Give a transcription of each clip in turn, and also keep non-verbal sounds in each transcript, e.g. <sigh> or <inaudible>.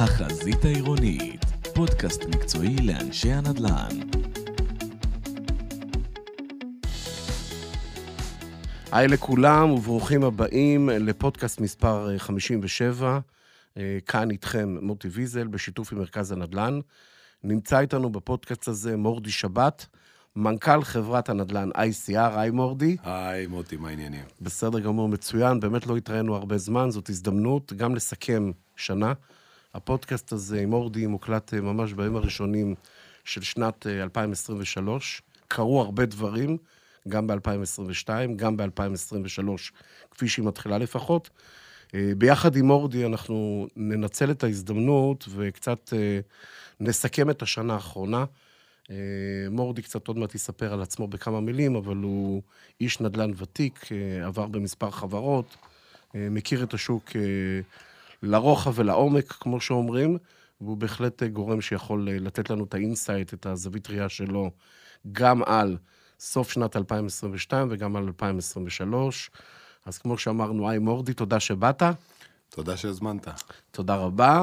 החזית העירונית, פודקאסט מקצועי לאנשי הנדל"ן. היי לכולם וברוכים הבאים לפודקאסט מספר 57. אה, כאן איתכם מוטי ויזל בשיתוף עם מרכז הנדל"ן. נמצא איתנו בפודקאסט הזה מורדי שבת, מנכ"ל חברת הנדל"ן ICR, היי מורדי. היי מוטי, מה העניינים? בסדר גמור, מצוין, באמת לא התראינו הרבה זמן, זאת הזדמנות גם לסכם שנה. הפודקאסט הזה עם מורדי מוקלט אה, ממש בימים הראשונים של שנת 2023. אה, קרו הרבה דברים, גם ב-2022, גם ב-2023, כפי שהיא מתחילה לפחות. אה, ביחד עם מורדי אנחנו ננצל את ההזדמנות וקצת נסכם את השנה האחרונה. מורדי קצת עוד מעט יספר על עצמו בכמה מילים, אבל הוא איש נדל"ן ותיק, עבר במספר חברות, מכיר את השוק לרוחב ולעומק, כמו שאומרים, והוא בהחלט גורם שיכול לתת לנו את ה insight, את הזווית ראייה שלו, גם על סוף שנת 2022 וגם על 2023. אז כמו שאמרנו, היי מורדי, תודה שבאת. תודה שהזמנת. תודה רבה.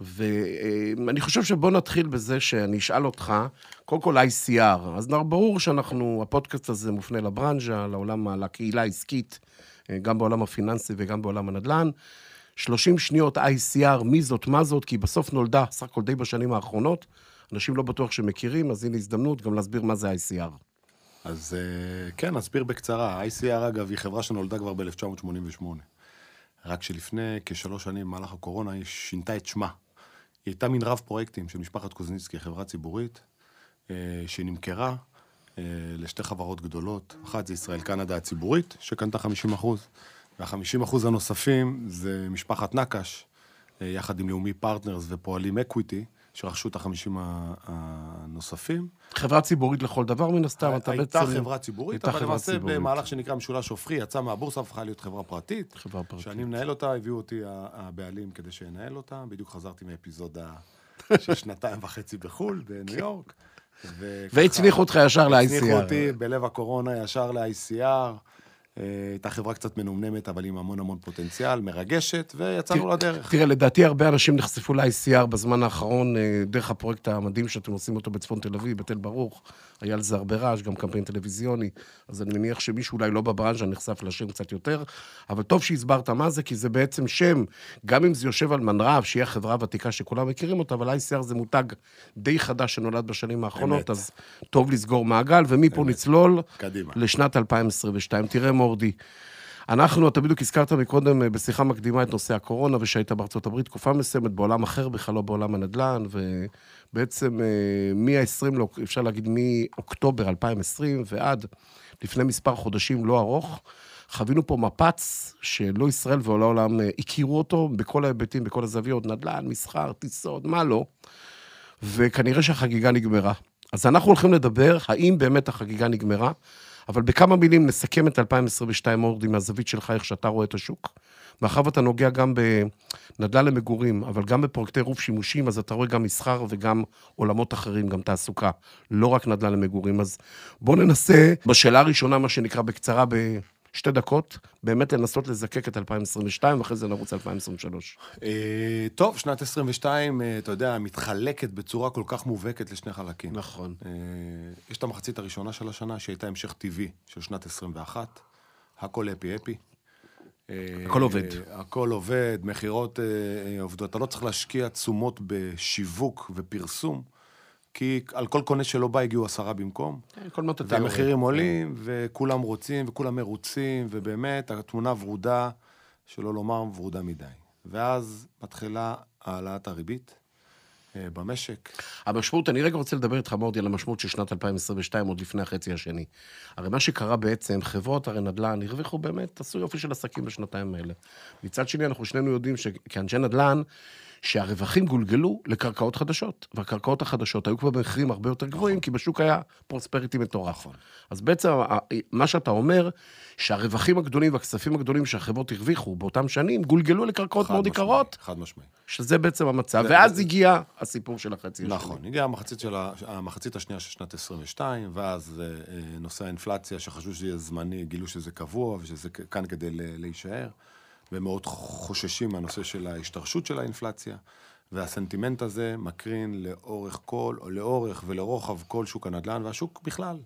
ואני חושב שבוא נתחיל בזה שאני אשאל אותך, קודם כל ICR, אז ברור שאנחנו, הפודקאסט הזה מופנה לברנז'ה, לעולם, לקהילה העסקית, גם בעולם הפיננסי וגם בעולם הנדל"ן. 30 שניות ICR, מי זאת, מה זאת, כי בסוף נולדה, סך הכל די בשנים האחרונות. אנשים לא בטוח שמכירים, אז הנה הזדמנות גם להסביר מה זה ICR. אז אה, כן, נסביר בקצרה. ICR, אגב, היא חברה שנולדה כבר ב-1988. רק שלפני כשלוש שנים, במהלך הקורונה, היא שינתה את שמה. היא הייתה מין רב פרויקטים של משפחת קוזניצקי, חברה ציבורית, אה, שנמכרה אה, לשתי חברות גדולות. אחת זה ישראל קנדה הציבורית, שקנתה 50 אחוז. והחמישים אחוז הנוספים זה משפחת נקש, אה, יחד עם לאומי פרטנרס ופועלים אקוויטי, שרכשו את החמישים הנוספים. חברה ציבורית לכל דבר מן הסתם, אתה בעצם... הייתה חברה ציבורית, אבל למעשה במהלך שנקרא משולש הופכי, יצא מהבורסה, הפכה להיות חברה פרטית. חברה פרטית. שאני מנהל אותה, הביאו אותי הבעלים כדי שאנהל אותה. בדיוק חזרתי מאפיזודה <laughs> של שנתיים וחצי בחו"ל, בניו יורק. והצניחו אותך ישר ל-ICR. הצניחו אותי בלב הקורונה ישר ל-ICR. אה, הייתה חברה קצת מנומנמת, אבל עם המון המון פוטנציאל, מרגשת, ויצאנו לדרך. תראה, לדעתי הרבה אנשים נחשפו ל-ICR בזמן האחרון, אה, דרך הפרויקט המדהים שאתם עושים אותו בצפון תל אביב, בתל ברוך. היה על זה הרבה רעש, גם קמפיין טלוויזיוני, אז אני מניח שמישהו אולי לא בברנז'ה נחשף לשם קצת יותר, אבל טוב שהסברת מה זה, כי זה בעצם שם, גם אם זה יושב על מנרב, שהיא החברה הוותיקה שכולם מכירים אותה, אבל ICR זה מותג די חדש שנולד בשנים האחרונות, אמת. אז טוב לסגור מעגל, ומפה אמת. נצלול קדימה. לשנת 2022. תראה, מורדי, אנחנו, אתה בדיוק הזכרת מקודם אה, בשיחה מקדימה את נושא הקורונה, ושהיית בארצות הברית תקופה מסוימת, בעולם אחר בכלל, לא בעולם הנדל"ן, ובעצם אה, מ-20, אפשר להגיד מאוקטובר 2020 ועד לפני מספר חודשים לא ארוך, חווינו פה מפץ שלא ישראל ולא העולם אה, הכירו אותו בכל ההיבטים, בכל הזוויות, נדל"ן, מסחר, טיסות, מה לא, וכנראה שהחגיגה נגמרה. אז אנחנו הולכים לדבר, האם באמת החגיגה נגמרה? אבל בכמה מילים נסכם את 2022, אורדי, מהזווית שלך, איך שאתה רואה את השוק. מאחר ואתה נוגע גם בנדל"ן למגורים, אבל גם בפרויקטי רוב שימושים, אז אתה רואה גם מסחר וגם עולמות אחרים, גם תעסוקה, לא רק נדל"ן למגורים. אז בואו ננסה, בשאלה הראשונה, מה שנקרא בקצרה, שתי דקות, באמת לנסות לזקק את 2022, ואחרי זה נרוץ 2023. אה, טוב, שנת 22, אה, אתה יודע, מתחלקת בצורה כל כך מובהקת לשני חלקים. נכון. אה, יש את המחצית הראשונה של השנה, שהייתה המשך טבעי של שנת 21, הכל אפי-אפי. הכל עובד. הכל עובד, מכירות עובדות. אתה לא צריך להשקיע תשומות בשיווק ופרסום. כי על כל קונה שלא בא הגיעו עשרה במקום. כן, והמחירים עולים, וכולם רוצים, וכולם מרוצים, ובאמת, התמונה ורודה, שלא לומר ורודה מדי. ואז מתחילה העלאת הריבית אה, במשק. המשמעות, אני רגע רוצה לדבר איתך, מורדי, על המשמעות של שנת 2022, עוד לפני החצי השני. הרי מה שקרה בעצם, חברות הרי נדל"ן הרוויחו באמת, עשו יופי של עסקים בשנתיים האלה. מצד שני, אנחנו שנינו יודעים שכאנשי נדל"ן, שהרווחים גולגלו לקרקעות חדשות, והקרקעות החדשות היו כבר במחירים הרבה יותר גבוהים, כי בשוק היה פרוספריטי מטורף. נכון. אז בעצם, מה שאתה אומר, שהרווחים הגדולים והכספים הגדולים שהחברות הרוויחו באותם שנים, גולגלו לקרקעות מאוד יקרות. חד משמעי. שזה בעצם המצב. ואז הגיע הסיפור של החצי השני. נכון, הגיעה המחצית, של המחצית השנייה של שנת 22, ואז אה, אה, נושא האינפלציה, שחשבו שזה יהיה זמני, גילו שזה קבוע ושזה כאן כדי להישאר. ומאוד חוששים מהנושא של ההשתרשות של האינפלציה. והסנטימנט הזה מקרין לאורך כל, או לאורך ולרוחב כל שוק הנדל"ן, והשוק בכלל.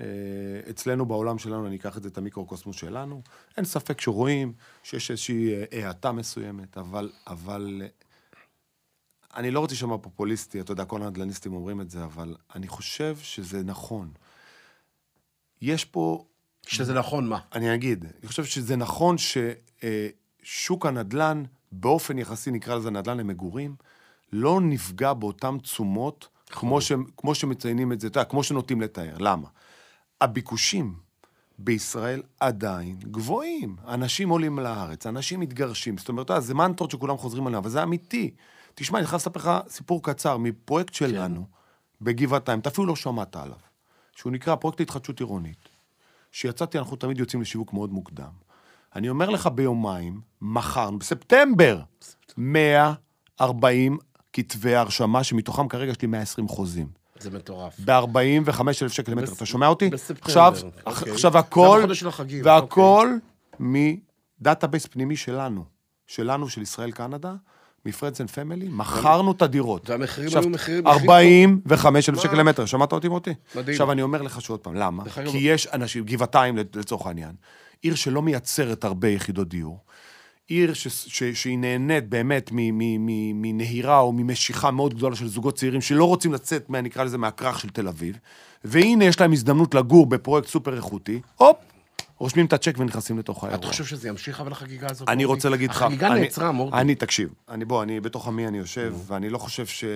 אה, אצלנו בעולם שלנו, אני אקח את זה, את המיקרוקוסמוס שלנו, אין ספק שרואים שיש איזושהי אה, האטה מסוימת, אבל, אבל אה, אני לא רוצה להישמע פופוליסטי, אתה יודע, כל הנדל"ניסטים אומרים את זה, אבל אני חושב שזה נכון. יש פה שזה נכון מה? אני אגיד, אני חושב שזה נכון ששוק הנדל"ן, באופן יחסי, נקרא לזה נדל"ן למגורים, לא נפגע באותן תשומות, כמו, ש, כמו שמציינים את זה, אתה יודע, כמו שנוטים לתאר. למה? הביקושים בישראל עדיין גבוהים. אנשים עולים לארץ, אנשים מתגרשים. זאת אומרת, זה מנטרות שכולם חוזרים עליהן, אבל זה אמיתי. תשמע, אני חייב לספר לך סיפור קצר מפרויקט שלנו בגבעתיים, אתה אפילו לא שמעת עליו, שהוא נקרא פרויקט להתחדשות עירונית. שיצאתי, אנחנו תמיד יוצאים לשיווק מאוד מוקדם. אני אומר לך ביומיים, מכרנו, בספטמבר, 140 כתבי הרשמה, שמתוכם כרגע יש לי 120 חוזים. זה מטורף. ב-45 אלף שקל למטר, אתה שומע אותי? בספטמבר, עכשיו, אוקיי. עכשיו הכל, החגים, והכל מ database פנימי שלנו, שלנו, של ישראל קנדה, מ friends and family, מכרנו את הדירות. והמחירים היו מחירים... הכי 45 אלף? שקל למטר, שמעת אותי מוטי? מדהים. עכשיו אני אומר לך שעוד פעם, למה? כי יש אנשים, גבעתיים לצורך העניין, עיר שלא מייצרת הרבה יחידות דיור, עיר ש, ש, שהיא נהנית באמת מנהירה או ממשיכה מאוד גדולה של זוגות צעירים שלא רוצים לצאת, מה, נקרא לזה, מהכרך של תל אביב, והנה יש להם הזדמנות לגור בפרויקט סופר איכותי, הופ, רושמים את הצ'ק ונכנסים לתוך האירוע. אתה חושב שזה ימשיך אבל החגיגה הזאת? אני? רוצה להגיד לך... החגיגה נעצרה, מורדי. אני, תקשיב, אני, בוא, אני בתוך עמי אני יושב, ואני לא חושב ש... אה,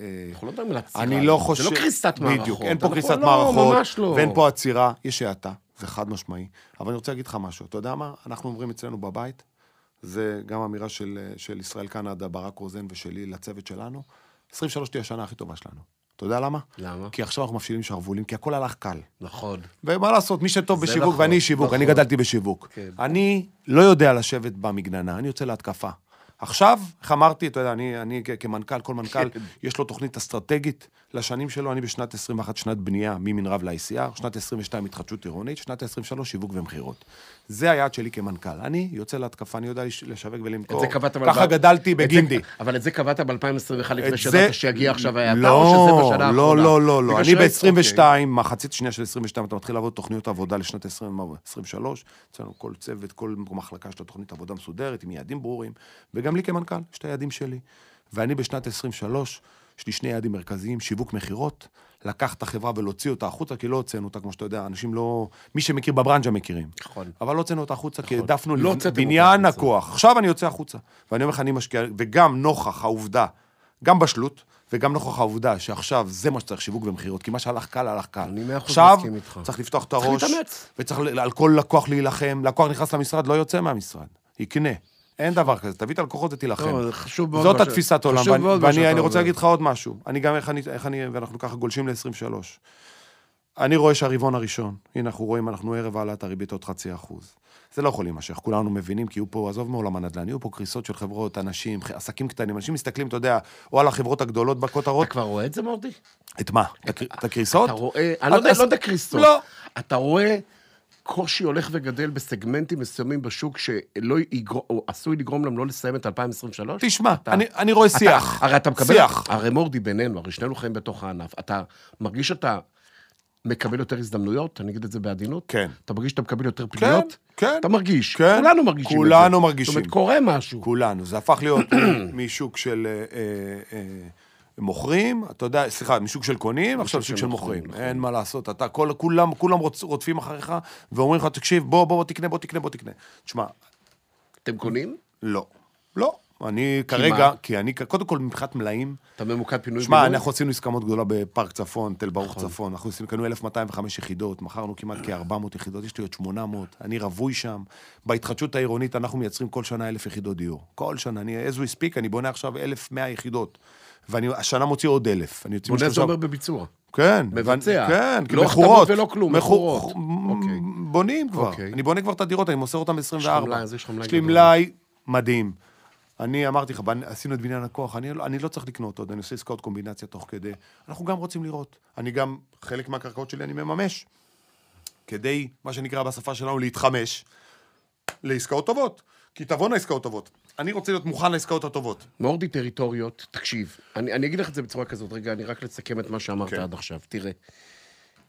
אה, אנחנו לא מדברים על עצירה. אני לא חושב... זה לא קריסת מערכות. בדיוק, אין פה קריסת לא, מערכות, לא. ואין פה עצירה, יש האטה, זה חד משמעי. אבל אני רוצה להגיד לך משהו, אתה יודע מה? אנחנו אומרים אצלנו בבית, זה גם אמירה של, אה, של ישראל קנדה, ברק רוזן ושלי לצוות שלנו, 23 תהיה השנה הכי טובה שלנו. אתה יודע למה? למה? כי עכשיו אנחנו מפשילים שרוולים, כי הכל הלך קל. נכון. ומה לעשות, מי שטוב בשיווק, נכון, ואני שיווק, אני נכון. גדלתי בשיווק. כן. אני לא יודע לשבת במגננה, אני יוצא להתקפה. עכשיו, איך אמרתי, אתה יודע, אני, אני כמנכ"ל, כל מנכ"ל, כן. יש לו תוכנית אסטרטגית לשנים שלו, אני בשנת 21 שנת בנייה ממנרב ל-ICR, שנת 22 התחדשות עירונית, שנת 23 שיווק ומכירות. זה היעד שלי כמנכ"ל. אני יוצא להתקפה, אני יודע לש- לשווק את ולמכור. זה קבעת... אבל ככה ב- גדלתי את זה- בגינדי. אבל את זה קבעת ב-2021 לפני את שידעת זה- שיגיע עכשיו ההאטה, לא, או שזה בשנה לא, האחרונה? לא, לא, לא. בגלל אני ש- אוקיי. ב-22, מחצית שנייה של 22, אתה מתחיל לעבוד תוכניות עבודה לשנת 2023. אצלנו כל צוות, כל מחלקה יש לה תוכנית עבודה מסודרת, עם יעדים ברורים, וגם לי כמנכ"ל, יש את היעדים שלי. ואני בשנת 23, יש לי שני יעדים מרכזיים, שיווק מכירות, לקח את החברה ולהוציא אותה החוצה, כי לא הוצאנו אותה, כמו שאתה יודע, אנשים לא... מי שמכיר בברנז'ה מכירים. נכון. אבל לא הוצאנו אותה החוצה, כי נכון. העדפנו לא לבנ- הוצאתם אותה בניין החוצה. הכוח. עכשיו אני יוצא החוצה. ואני אומר לך, אני משקיע, וגם נוכח העובדה, גם בשלות, וגם נוכח העובדה שעכשיו זה מה שצריך, שיווק ומכירות, כי מה שהלך קל, הלך קל. אני מאה אחוז עכשיו, מסכים איתך. צריך לפתוח את הראש. וצריך על כל לקוח להילחם. לקוח נכנס למשרד, לא יוצא מהמשרד, יקנה. אין דבר כזה, תביא את הלקוחות ותילחם. לא, זה חשוב מאוד זאת התפיסת עולם, ואני, מאוד מה ואני שאתה אני רוצה. להגיד לך עוד משהו. אני גם, איך אני, איך אני, ואנחנו ככה גולשים ל-23. אני רואה שהרבעון הראשון, הנה אנחנו רואים, אנחנו ערב העלאת הריבית עוד חצי אחוז. זה לא יכול להימשך, כולנו מבינים, כי יהיו פה, עזוב מעולם הנדל"ן, יהיו פה קריסות של חברות, אנשים, עסקים קטנים, אנשים מסתכלים, אתה יודע, או על החברות הגדולות בכותרות, אתה כבר רואה את זה, מורדי? את מה? את הקר- את הקריסות? אתה רואה, אני לא יודע- לא יודע קריסטות. לא. אתה רואה קושי הולך וגדל בסגמנטים מסוימים בשוק שלא יגרום, או עשוי לגרום להם לא לסיים את 2023? תשמע, אתה- אני, אני רואה אתה- שיח. הרי אתה מקבל... שיח. הרי מורדי בינינו, הרי שנינו חיים בתוך הענף. אתה מרגיש שאתה מקבל יותר הזדמנויות, אני אגיד את זה בעדינות? כן. אתה מרגיש שאתה מקבל יותר פניות? כן. אתה מרגיש. כן. כולנו מרגישים את זה. כולנו מרגישים. זאת אומרת, קורה משהו. כולנו. זה הפך להיות <clears throat> משוק של אה, אה, אה, מוכרים, אתה יודע, סליחה, משוק של קונים, עכשיו שוק של מוכרים. נכון. אין מה לעשות, אתה, כל, כולם, כולם רוצ, רודפים אחריך, ואומרים לך, תקשיב, בוא, בוא, בוא תקנה, בוא תקנה, בוא תקנה. תשמע, אתם קונים? לא. לא. אני כרגע, מה? כי אני, קודם כל, מבחינת מלאים, אתה ממוקד פינוי שמע, בינוי? אנחנו עשינו עסקה מאוד גדולה בפארק צפון, תל ברוך נכון. צפון. אנחנו עשינו, קנו 1,205 יחידות, מכרנו כמעט כ-400 יחידות, יש לי עוד 800, אני רווי שם. בהתחדשות העירונית אנחנו מייצרים כל שנה 1,000 יחידות דיור. כל שנה, אני, as we speak, אני בונה עכשיו 1,100 יחידות. ואני השנה מוציא עוד 1,000. אני יוצא בונה זה אומר בביצוע. כן. מבצע. כן, לא מכורות. ולא כלום, מכור- מכורות. אוקיי. בונים כבר. אוקיי. אני בונה כבר את הדירות, אני מוסר אותן ב-24. מלאי, אז יש לך מלאי יש לי. מלאי מדהים. אני אמרתי לך, עשינו את בניין הכוח, אני, לא- אני לא צריך לקנות עוד, אני עושה עסקאות קומבינציה תוך כדי. אנחנו גם רוצים לראות. אני גם, חלק מהקרקעות שלי אני מממש, כדי, מה שנקרא בשפה שלנו, להתחמש לעסקאות טובות. כי תבואנה עסקאות טובות. אני רוצה להיות מוכן לעסקאות הטובות. מורדי טריטוריות, תקשיב, אני, אני אגיד לך את זה בצורה כזאת, רגע, אני רק לסכם את מה שאמרת כן. עד עכשיו. תראה,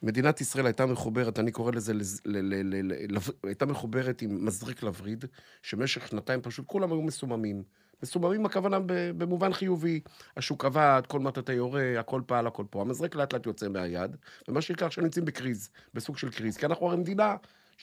מדינת ישראל הייתה מחוברת, אני קורא לזה, לז- ל, ל, ל, ל, לב- הייתה מחוברת עם מזריק לווריד, שבמשך שנתיים פשוט כולם היו מסוממים. מסוממים הכוונה במובן חיובי. השוק עבד, כל מעט אתה יורה, הכל פעל, הכל פה. המזרק לאט לאט יוצא מהיד, ומה שיקרה עכשיו נמצאים בקריז, בסוג של קריז, כי אנחנו הרי מדינה,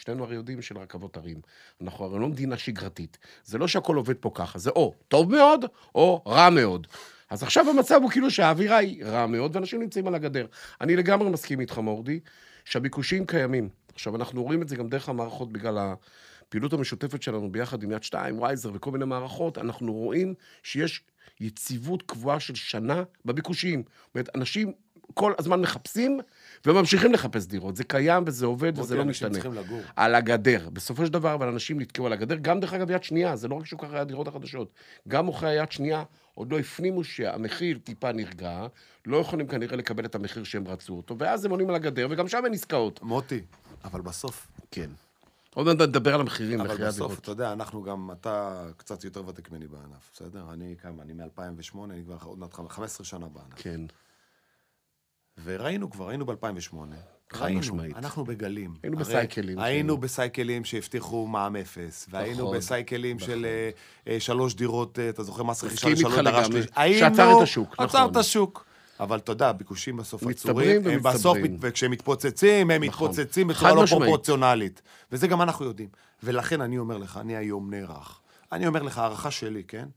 שנינו הרי יודעים, של רכבות הרים. אנחנו הרי לא מדינה שגרתית. זה לא שהכל עובד פה ככה, זה או טוב מאוד, או רע מאוד. אז עכשיו המצב הוא כאילו שהאווירה היא רע מאוד, ואנשים נמצאים על הגדר. אני לגמרי מסכים איתך, מורדי, שהביקושים קיימים. עכשיו, אנחנו רואים את זה גם דרך המערכות בגלל הפעילות המשותפת שלנו ביחד עם יד שתיים, וייזר וכל מיני מערכות, אנחנו רואים שיש יציבות קבועה של שנה בביקושים. זאת אומרת, אנשים כל הזמן מחפשים וממשיכים לחפש דירות. זה קיים וזה עובד וזה לא משתנה. על הגדר. בסופו של דבר, אבל אנשים נתקעו על הגדר. גם, דרך אגב, יד שנייה, זה לא רק שוק הדירות החדשות. גם מוכרי היד שנייה עוד לא הפנימו שהמחיר טיפה נרגע, לא יכולים כנראה לקבל את המחיר שהם רצו אותו, ואז הם עולים על הגדר, וגם שם אין עסקאות. מוטי, אבל בסוף, כן. עוד מעט נדבר על המחירים, אבל בסוף. אתה יודע, אנחנו גם, אתה קצת יותר ותיק ממני בענף, בסדר? אני כמה, אני מ-2008, אני כבר עוד מעט 15 שנה בענף. כן. וראינו כבר, היינו ב-2008. חד משמעית. אנחנו בגלים. היינו הרי בסייקלים, היינו כן. בסייקלים שהבטיחו מע"מ אפס, והיינו נכון, בסייקלים של אה, אה, שלוש דירות, אה, אתה זוכר מס רכישה לשלוש לגמרי. שלישית. שעצר היינו- את השוק, עצר נכון. את השוק. אבל אתה יודע, הביקושים בסוף עצורים, הם בסוף, וכשהם מתפוצצים, הם נכון. מתפוצצים בצורה לא משמעית. פרופורציונלית. וזה גם אנחנו יודעים. ולכן אני אומר לך, אני היום נערך. אני אומר לך, הערכה שלי, כן?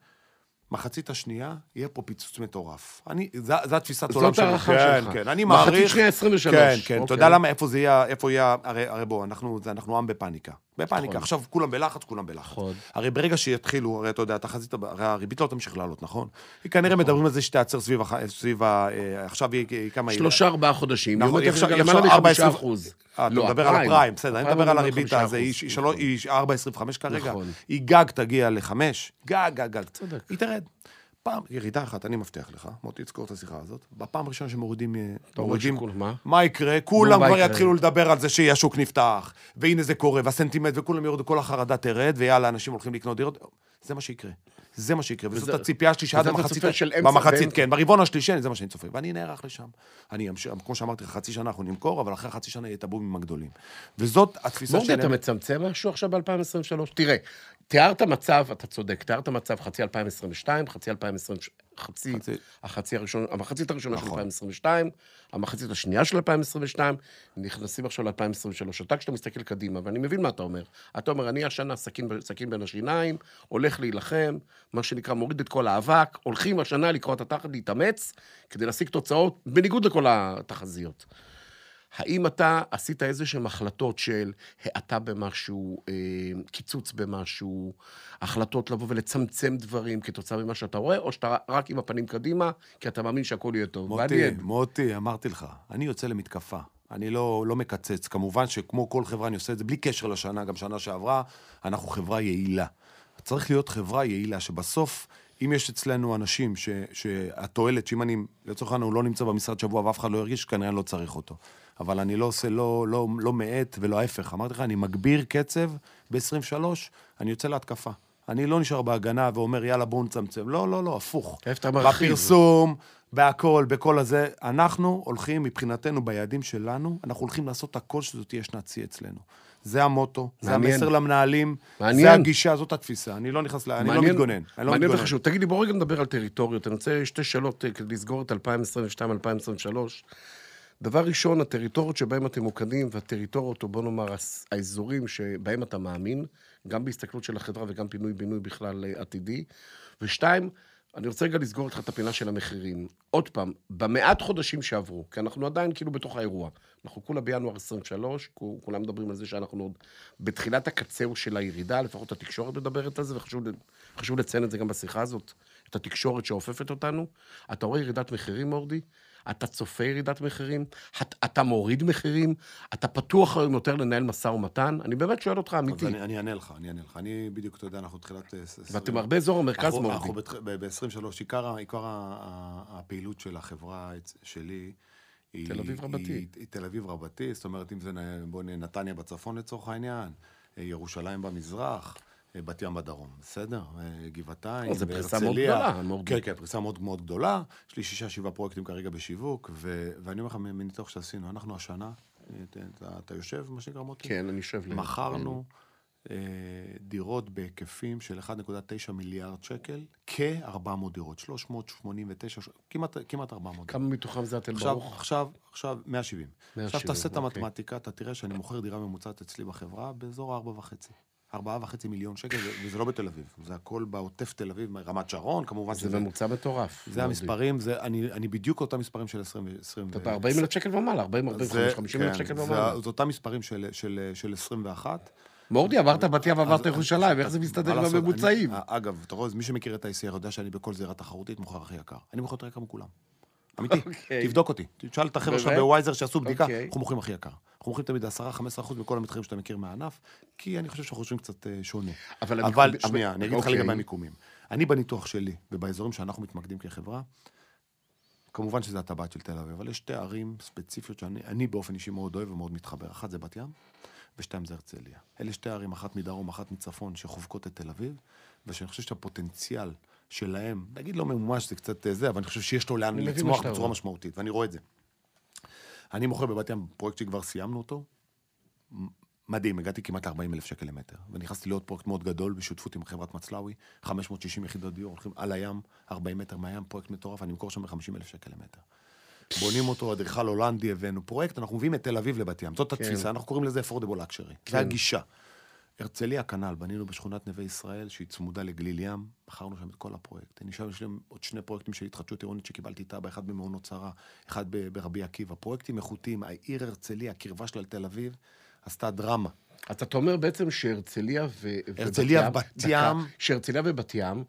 מחצית השנייה, יהיה פה פיצוץ מטורף. אני, זו, התפיסת זאת עולם שלי. הערכה כן, שלך. כן, אני מחצית מעריך... שנייה 23. כן, כן. אתה אוקיי. יודע למה, איפה זה יהיה, איפה יהיה... הרי, הרי בוא, אנחנו, זה, אנחנו עם בפאניקה. בפאניקה. נכון. עכשיו כולם בלחץ, כולם בלחץ. נכון. הרי ברגע שיתחילו, הרי אתה יודע, התחזית, הרי הריבית לא תמשיך לעלות, נכון? היא כנראה מדברים על זה שתיעצר סביב, סביב ה... אה, עכשיו היא כמה... שלושה, ארבעה חודשים. נכון, היא עומדת למעלה מחמישה אחוז. אה, אתה לא, מדבר על הפריים, בסדר, אני מדבר על עומד הריבית הזה, היא חמישה שלוש- אחוז. היא 4.25 כרגע, נכון. היא גג תגיע לחמש, גג, גג, גג. צודק. היא תרד. פעם, ירידה אחת, אני מבטיח לך, מוטי, תזכור את השיחה הזאת, בפעם הראשונה שמורידים... אה, מורידים- מה? מה יקרה? כולם כבר? יתחילו לדבר על זה שהשוק נפתח, והנה זה קורה, והסנטימנט, וכולם יורדו, כל החרדה תרד, ויאללה, אנשים הולכים לקנות דירות. זה מה שיקרה. זה מה שיקרה, וזאת הציפייה שלי שעד המחצית... במחצית. כן, ברבעון השלישי, זה מה שאני צופה, ואני נערך לשם. אני אמשיך, כמו שאמרתי חצי שנה אנחנו נמכור, אבל אחרי חצי שנה יהיה את הבומים הגדולים. וזאת התפיסה מורדי, אתה שלהם. מצמצם משהו עכשיו ב-2023? תראה, תיארת מצב, אתה צודק, תיארת מצב חצי 2022, חצי 2020, חצי, חצי- החצי הראשון, המחצית הראשונה של נכון. 2022, המחצית השנייה של 2022, נכנסים עכשיו ל-2023. אתה, כשאתה מסתכל קדימה, ואני מבין מה אתה אומר, אתה אומר, אני השנה סכין בין השיניים, הולך להילחם, מה שנקרא, מוריד את כל האבק, הולכים השנה לקרוא את התחת, להתאמץ, כדי להשיג תוצאות, בניגוד לכל התחזיות. האם אתה עשית איזה שהן החלטות של האטה במשהו, אה, קיצוץ במשהו, החלטות לבוא ולצמצם דברים כתוצאה ממה שאתה רואה, או שאתה רק עם הפנים קדימה, כי אתה מאמין שהכל יהיה טוב? מוטי, מעניין. מוטי, אמרתי לך, אני יוצא למתקפה. אני לא, לא מקצץ. כמובן שכמו כל חברה, אני עושה את זה בלי קשר לשנה, גם שנה שעברה, אנחנו חברה יעילה. צריך להיות חברה יעילה, שבסוף, אם יש אצלנו אנשים ש, שהתועלת, שאם אני, לצורך העניין, הוא לא נמצא במשרד שבוע ואף אחד לא ירגיש, כנראה אני לא צריך אותו. אבל אני לא עושה, לא, לא, לא מאט ולא ההפך. אמרתי לך, אני מגביר קצב ב-23, אני יוצא להתקפה. אני לא נשאר בהגנה ואומר, יאללה, בואו נצמצם. לא, לא, לא, הפוך. איפה אתה מרחיב? בפרסום, בהכל, בכל הזה. אנחנו הולכים, מבחינתנו, ביעדים שלנו, אנחנו הולכים לעשות הכל שזאת תהיה שנת שיא אצלנו. זה המוטו, זה מעניין. המסר למנהלים, מעניין. זה הגישה, זאת התפיסה. אני לא נכנס ל... אני לא מעניין- מתגונן. אני לא מעניין. וחשוב. תגיד לי, בוא רגע נדבר על טריטוריות. אני רוצה שתי שאלות אה, כדי לסגור את 2022-2023. דבר ראשון, הטריטוריות שבהן אתם ממוקדים, והטריטוריות, או בוא נאמר, האזורים שבהם אתה מאמין, גם בהסתכלות של החברה וגם פינוי-בינוי בכלל אה, עתידי. ושתיים, אני רוצה רגע לסגור איתך את הפינה של המחירים. עוד פעם, במעט חודשים שעברו, כי אנחנו עדיין כאילו בתוך האירוע. אנחנו כולה בינואר 23, כו- כולם מדברים על זה שאנחנו עוד בתחילת הקצהו של הירידה, לפחות התקשורת מדברת על זה, וחשוב לציין את זה גם בשיחה הזאת, את התקשורת שאופפת אותנו. אתה רואה ירידת מחירים, מורדי? אתה צופה ירידת מחירים? את, אתה מוריד מחירים? אתה פתוח היום יותר לנהל משא ומתן? אני באמת שואל אותך, אמיתי. אני, אני אענה לך, אני אענה לך. אני בדיוק, אתה יודע, אנחנו תחילת... אה, ואתם הרבה אזור המרכז, מורדי. אנחנו ב-23, עיקר, עיקר הפעילות של החברה אצ- שלי... תל אביב רבתי. היא, היא תל אביב רבתי, זאת אומרת, אם זה, בוא נ- נתניה בצפון לצורך העניין, אה, ירושלים במזרח, אה, בת ים בדרום, בסדר? אה, גבעתיים, זו פריסה מאוד. גדולה. כן, כן, פריסה מאוד מאוד גדולה. יש לי שישה, שבעה פרויקטים כרגע בשיווק, ו- ואני אומר לך, מניתוח שעשינו, אנחנו השנה, אתה, אתה, יושב, מה שנקרא מוטי? כן, אני יושב לי. מכרנו אה, דירות בהיקפים של 1.9 מיליארד שקל, כ-400 דירות, 389, כמעט, כמעט 400 כמה מתוכם זה התל עכשיו, ברוך? עכשיו, עכשיו, 170. 170, עכשיו תעשה את אוקיי. המתמטיקה, אתה תראה שאני מוכר דירה ממוצעת אצלי בחברה באזור ה-4.5. 4.5 מיליון שקל, וזה לא בתל אביב, זה הכל בעוטף תל אביב, רמת שרון, כמובן זה ממוצע מטורף. זה המספרים, זה, אני, אני בדיוק אותם מספרים של 20 ו-20. אתה 40 אלף שקל ומעלה, 40, 45, 50 אלף שקל ומעלה. כן, זה אותם מספרים של, של, של 21. מורדי, עברת בת ים, עברת ירושלים, איך זה מסתדר עם הממוצעים? אני- אגב, אתה רואה, מי שמכיר את ה-ICR יודע שאני בכל זירה תחרותית מוכר הכי יקר. אני מוכר יותר יקר מכולם. אמיתי, אוקיי. תבדוק אותי. תשאל את החבר'ה שלך? בווייזר שעשו בדיקה, אוקיי. אנחנו מוכרים הכי יקר. אנחנו מוכרים תמיד 10-15% מכל המתחרים שאתה מכיר מהענף, כי אני חושב שאנחנו חושבים קצת אה, שונה. אבל שנייה, אני אגיד לך אוקיי. לגבי המיקומים. אני בניתוח שלי, ובאזורים שאנחנו מתמקדים כחברה, כמובן שזה הטבעת של תל אביב, אבל יש שתי ערים ספציפיות שאני אני באופן אישי מאוד אוהב ומאוד מתחבר. אחת זה בת ים, ושתיים זה הרצליה. אלה שתי ערים, אחת מדרום, אחת מצפון, שחובקות את תל אביב, ושאני חושב שהפוטנציאל שלהם, נגיד לא ממומש, זה קצת אה, זה, אבל אני חושב שיש לו לאן לצמוח בצורה. משמעותית, ואני רואה את זה. אני מוכר בבת ים פרויקט שכבר סיימנו אותו, מדהים, הגעתי כמעט ל-40 אלף שקל למטר. ונכנסתי לעוד פרויקט מאוד גדול בשותפות עם חברת מצלאוי, 560 יחידות דיור, הולכים על הים, 40 מטר מהים, פרויקט מטורף, אני אמכור שם ב-50 אלף שקל למטר. בונים אותו, אדריכל הולנדי הבאנו פרויקט, אנחנו מביאים את תל אביב לבת ים. זאת כן. התפיסה, אנחנו קוראים לזה affordable luxury. כן. זה הגישה. הרצליה כנ"ל, בנינו בשכונת נווה ישראל, שהיא צמודה לגליל ים, מכרנו שם את כל הפרויקט. אני שם יש להם עוד שני פרויקטים של התחדשות עירונית שקיבלתי תב"ע, אחד במעונות שרה, אחד ברבי עקיבא. פרויקטים איכותיים, העיר הרצליה, הקרבה שלה לתל אביב, עשתה דרמה. אז אתה אומר בעצם שהרצליה ו... הרצליה ובת ובת דקה, ים. שהרצליה ובת ים,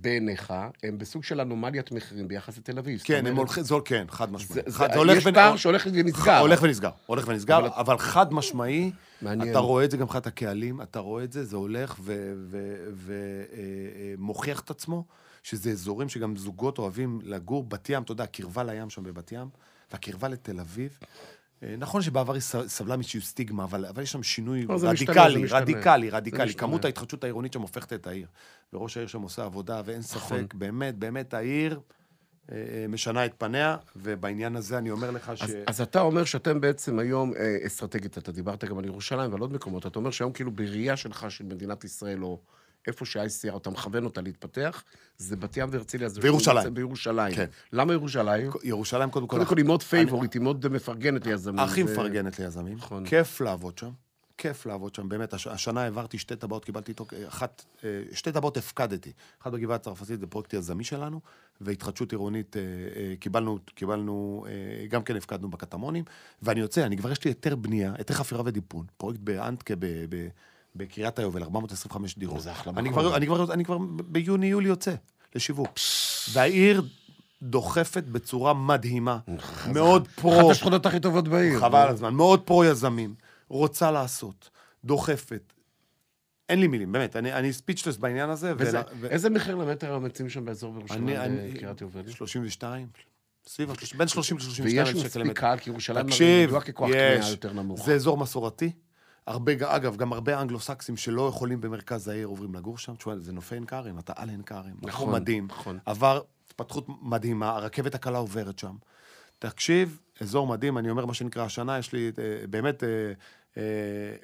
בעיניך, הם בסוג של אנומליית מחירים ביחס לתל אביב. כן, הם הולכים, זול, כן, חד משמעית. זה- זה- זה הולך יש בין- פער שהולך ונסגר. הולך ונסגר, הולך ונסגר, אבל- חד משמעי. אתה רואה את זה גם מבחינת הקהלים, אתה רואה את זה, זה הולך ומוכיח את עצמו, שזה אזורים שגם זוגות אוהבים לגור. בת ים, אתה יודע, הקרבה לים שם בבת ים, והקרבה לתל אביב. אה, נכון שבעבר היא סבלה מאיזושהי סטיגמה, אבל, אבל יש שם שינוי לא, זה משתנה, רדיקלי, משתנה. רדיקלי, רדיקלי. כמות ההתחדשות העירונית שם הופכת את העיר. וראש העיר שם עושה עבודה, ואין נכון. ספק, באמת, באמת העיר אה, אה, משנה את פניה, ובעניין הזה אני אומר לך ש... אז, אז אתה אומר שאתם בעצם היום, אסטרטגית, אתה דיברת גם על ירושלים ועל עוד מקומות, אתה אומר שהיום כאילו בראייה שלך של מדינת ישראל, או איפה שה-ICR, אתה מכוון אותה להתפתח, זה בת ים והרצליה. בעצם בירושלים. כן. למה ירושלים? ירושלים קודם כל... קודם כל היא מאוד favorite, היא מאוד מפרגנת ליזמים. הכי מפרגנת ליזמים. נכון. כיף לעבוד שם. כיף לעבוד שם, באמת. הש- השנה העברתי שתי תב"עות, קיבלתי איתו, אחת, אה, שתי תב"עות הפקדתי. אחת בגבעה הצרפתית, זה פרויקט יזמי שלנו, והתחדשות עירונית, אה, אה, קיבלנו, קיבלנו, גם כן הפקדנו בקטמונים, ואני יוצא, אני כבר יש לי היתר בנייה, היתר חפירה ודיפון, פרויקט באנטקה, ב- ב- בקריית היובל, 425 דירות. זה אחלה אני מקום. כבר, אני כבר, אני כבר ביוני-יולי יוצא לשיווק. והעיר דוחפת בצורה מדהימה, מאוד פרו. אחת השכונות הכי טובות בעיר. חבל על הזמן, מאוד פרו-יזמים, רוצה לעשות, דוחפת. אין לי מילים, באמת, אני, אני ספיצ'לס בעניין הזה. וזה, ו- איזה מחיר למטר היום מציעים שם באזור בירושלים, אני, אני, בקריית יובל? 32, סביב, בין 30 ל-32 ויש אלף שקל מספיק למטר. קהל, כי ירושלים ידועה ככוח קנייה יותר נמוך. זה אזור מסורתי. הרבה, אגב, גם הרבה אנגלו-סקסים שלא יכולים במרכז העיר עוברים לגור שם. תשמע, זה נופי עין כרם, אתה על עין כרם. נכון, מדהים. נכון. עבר התפתחות מדהימה, הרכבת הקלה עוברת שם. תקשיב, אזור מדהים, אני אומר מה שנקרא, השנה יש לי אה, באמת אה, אה,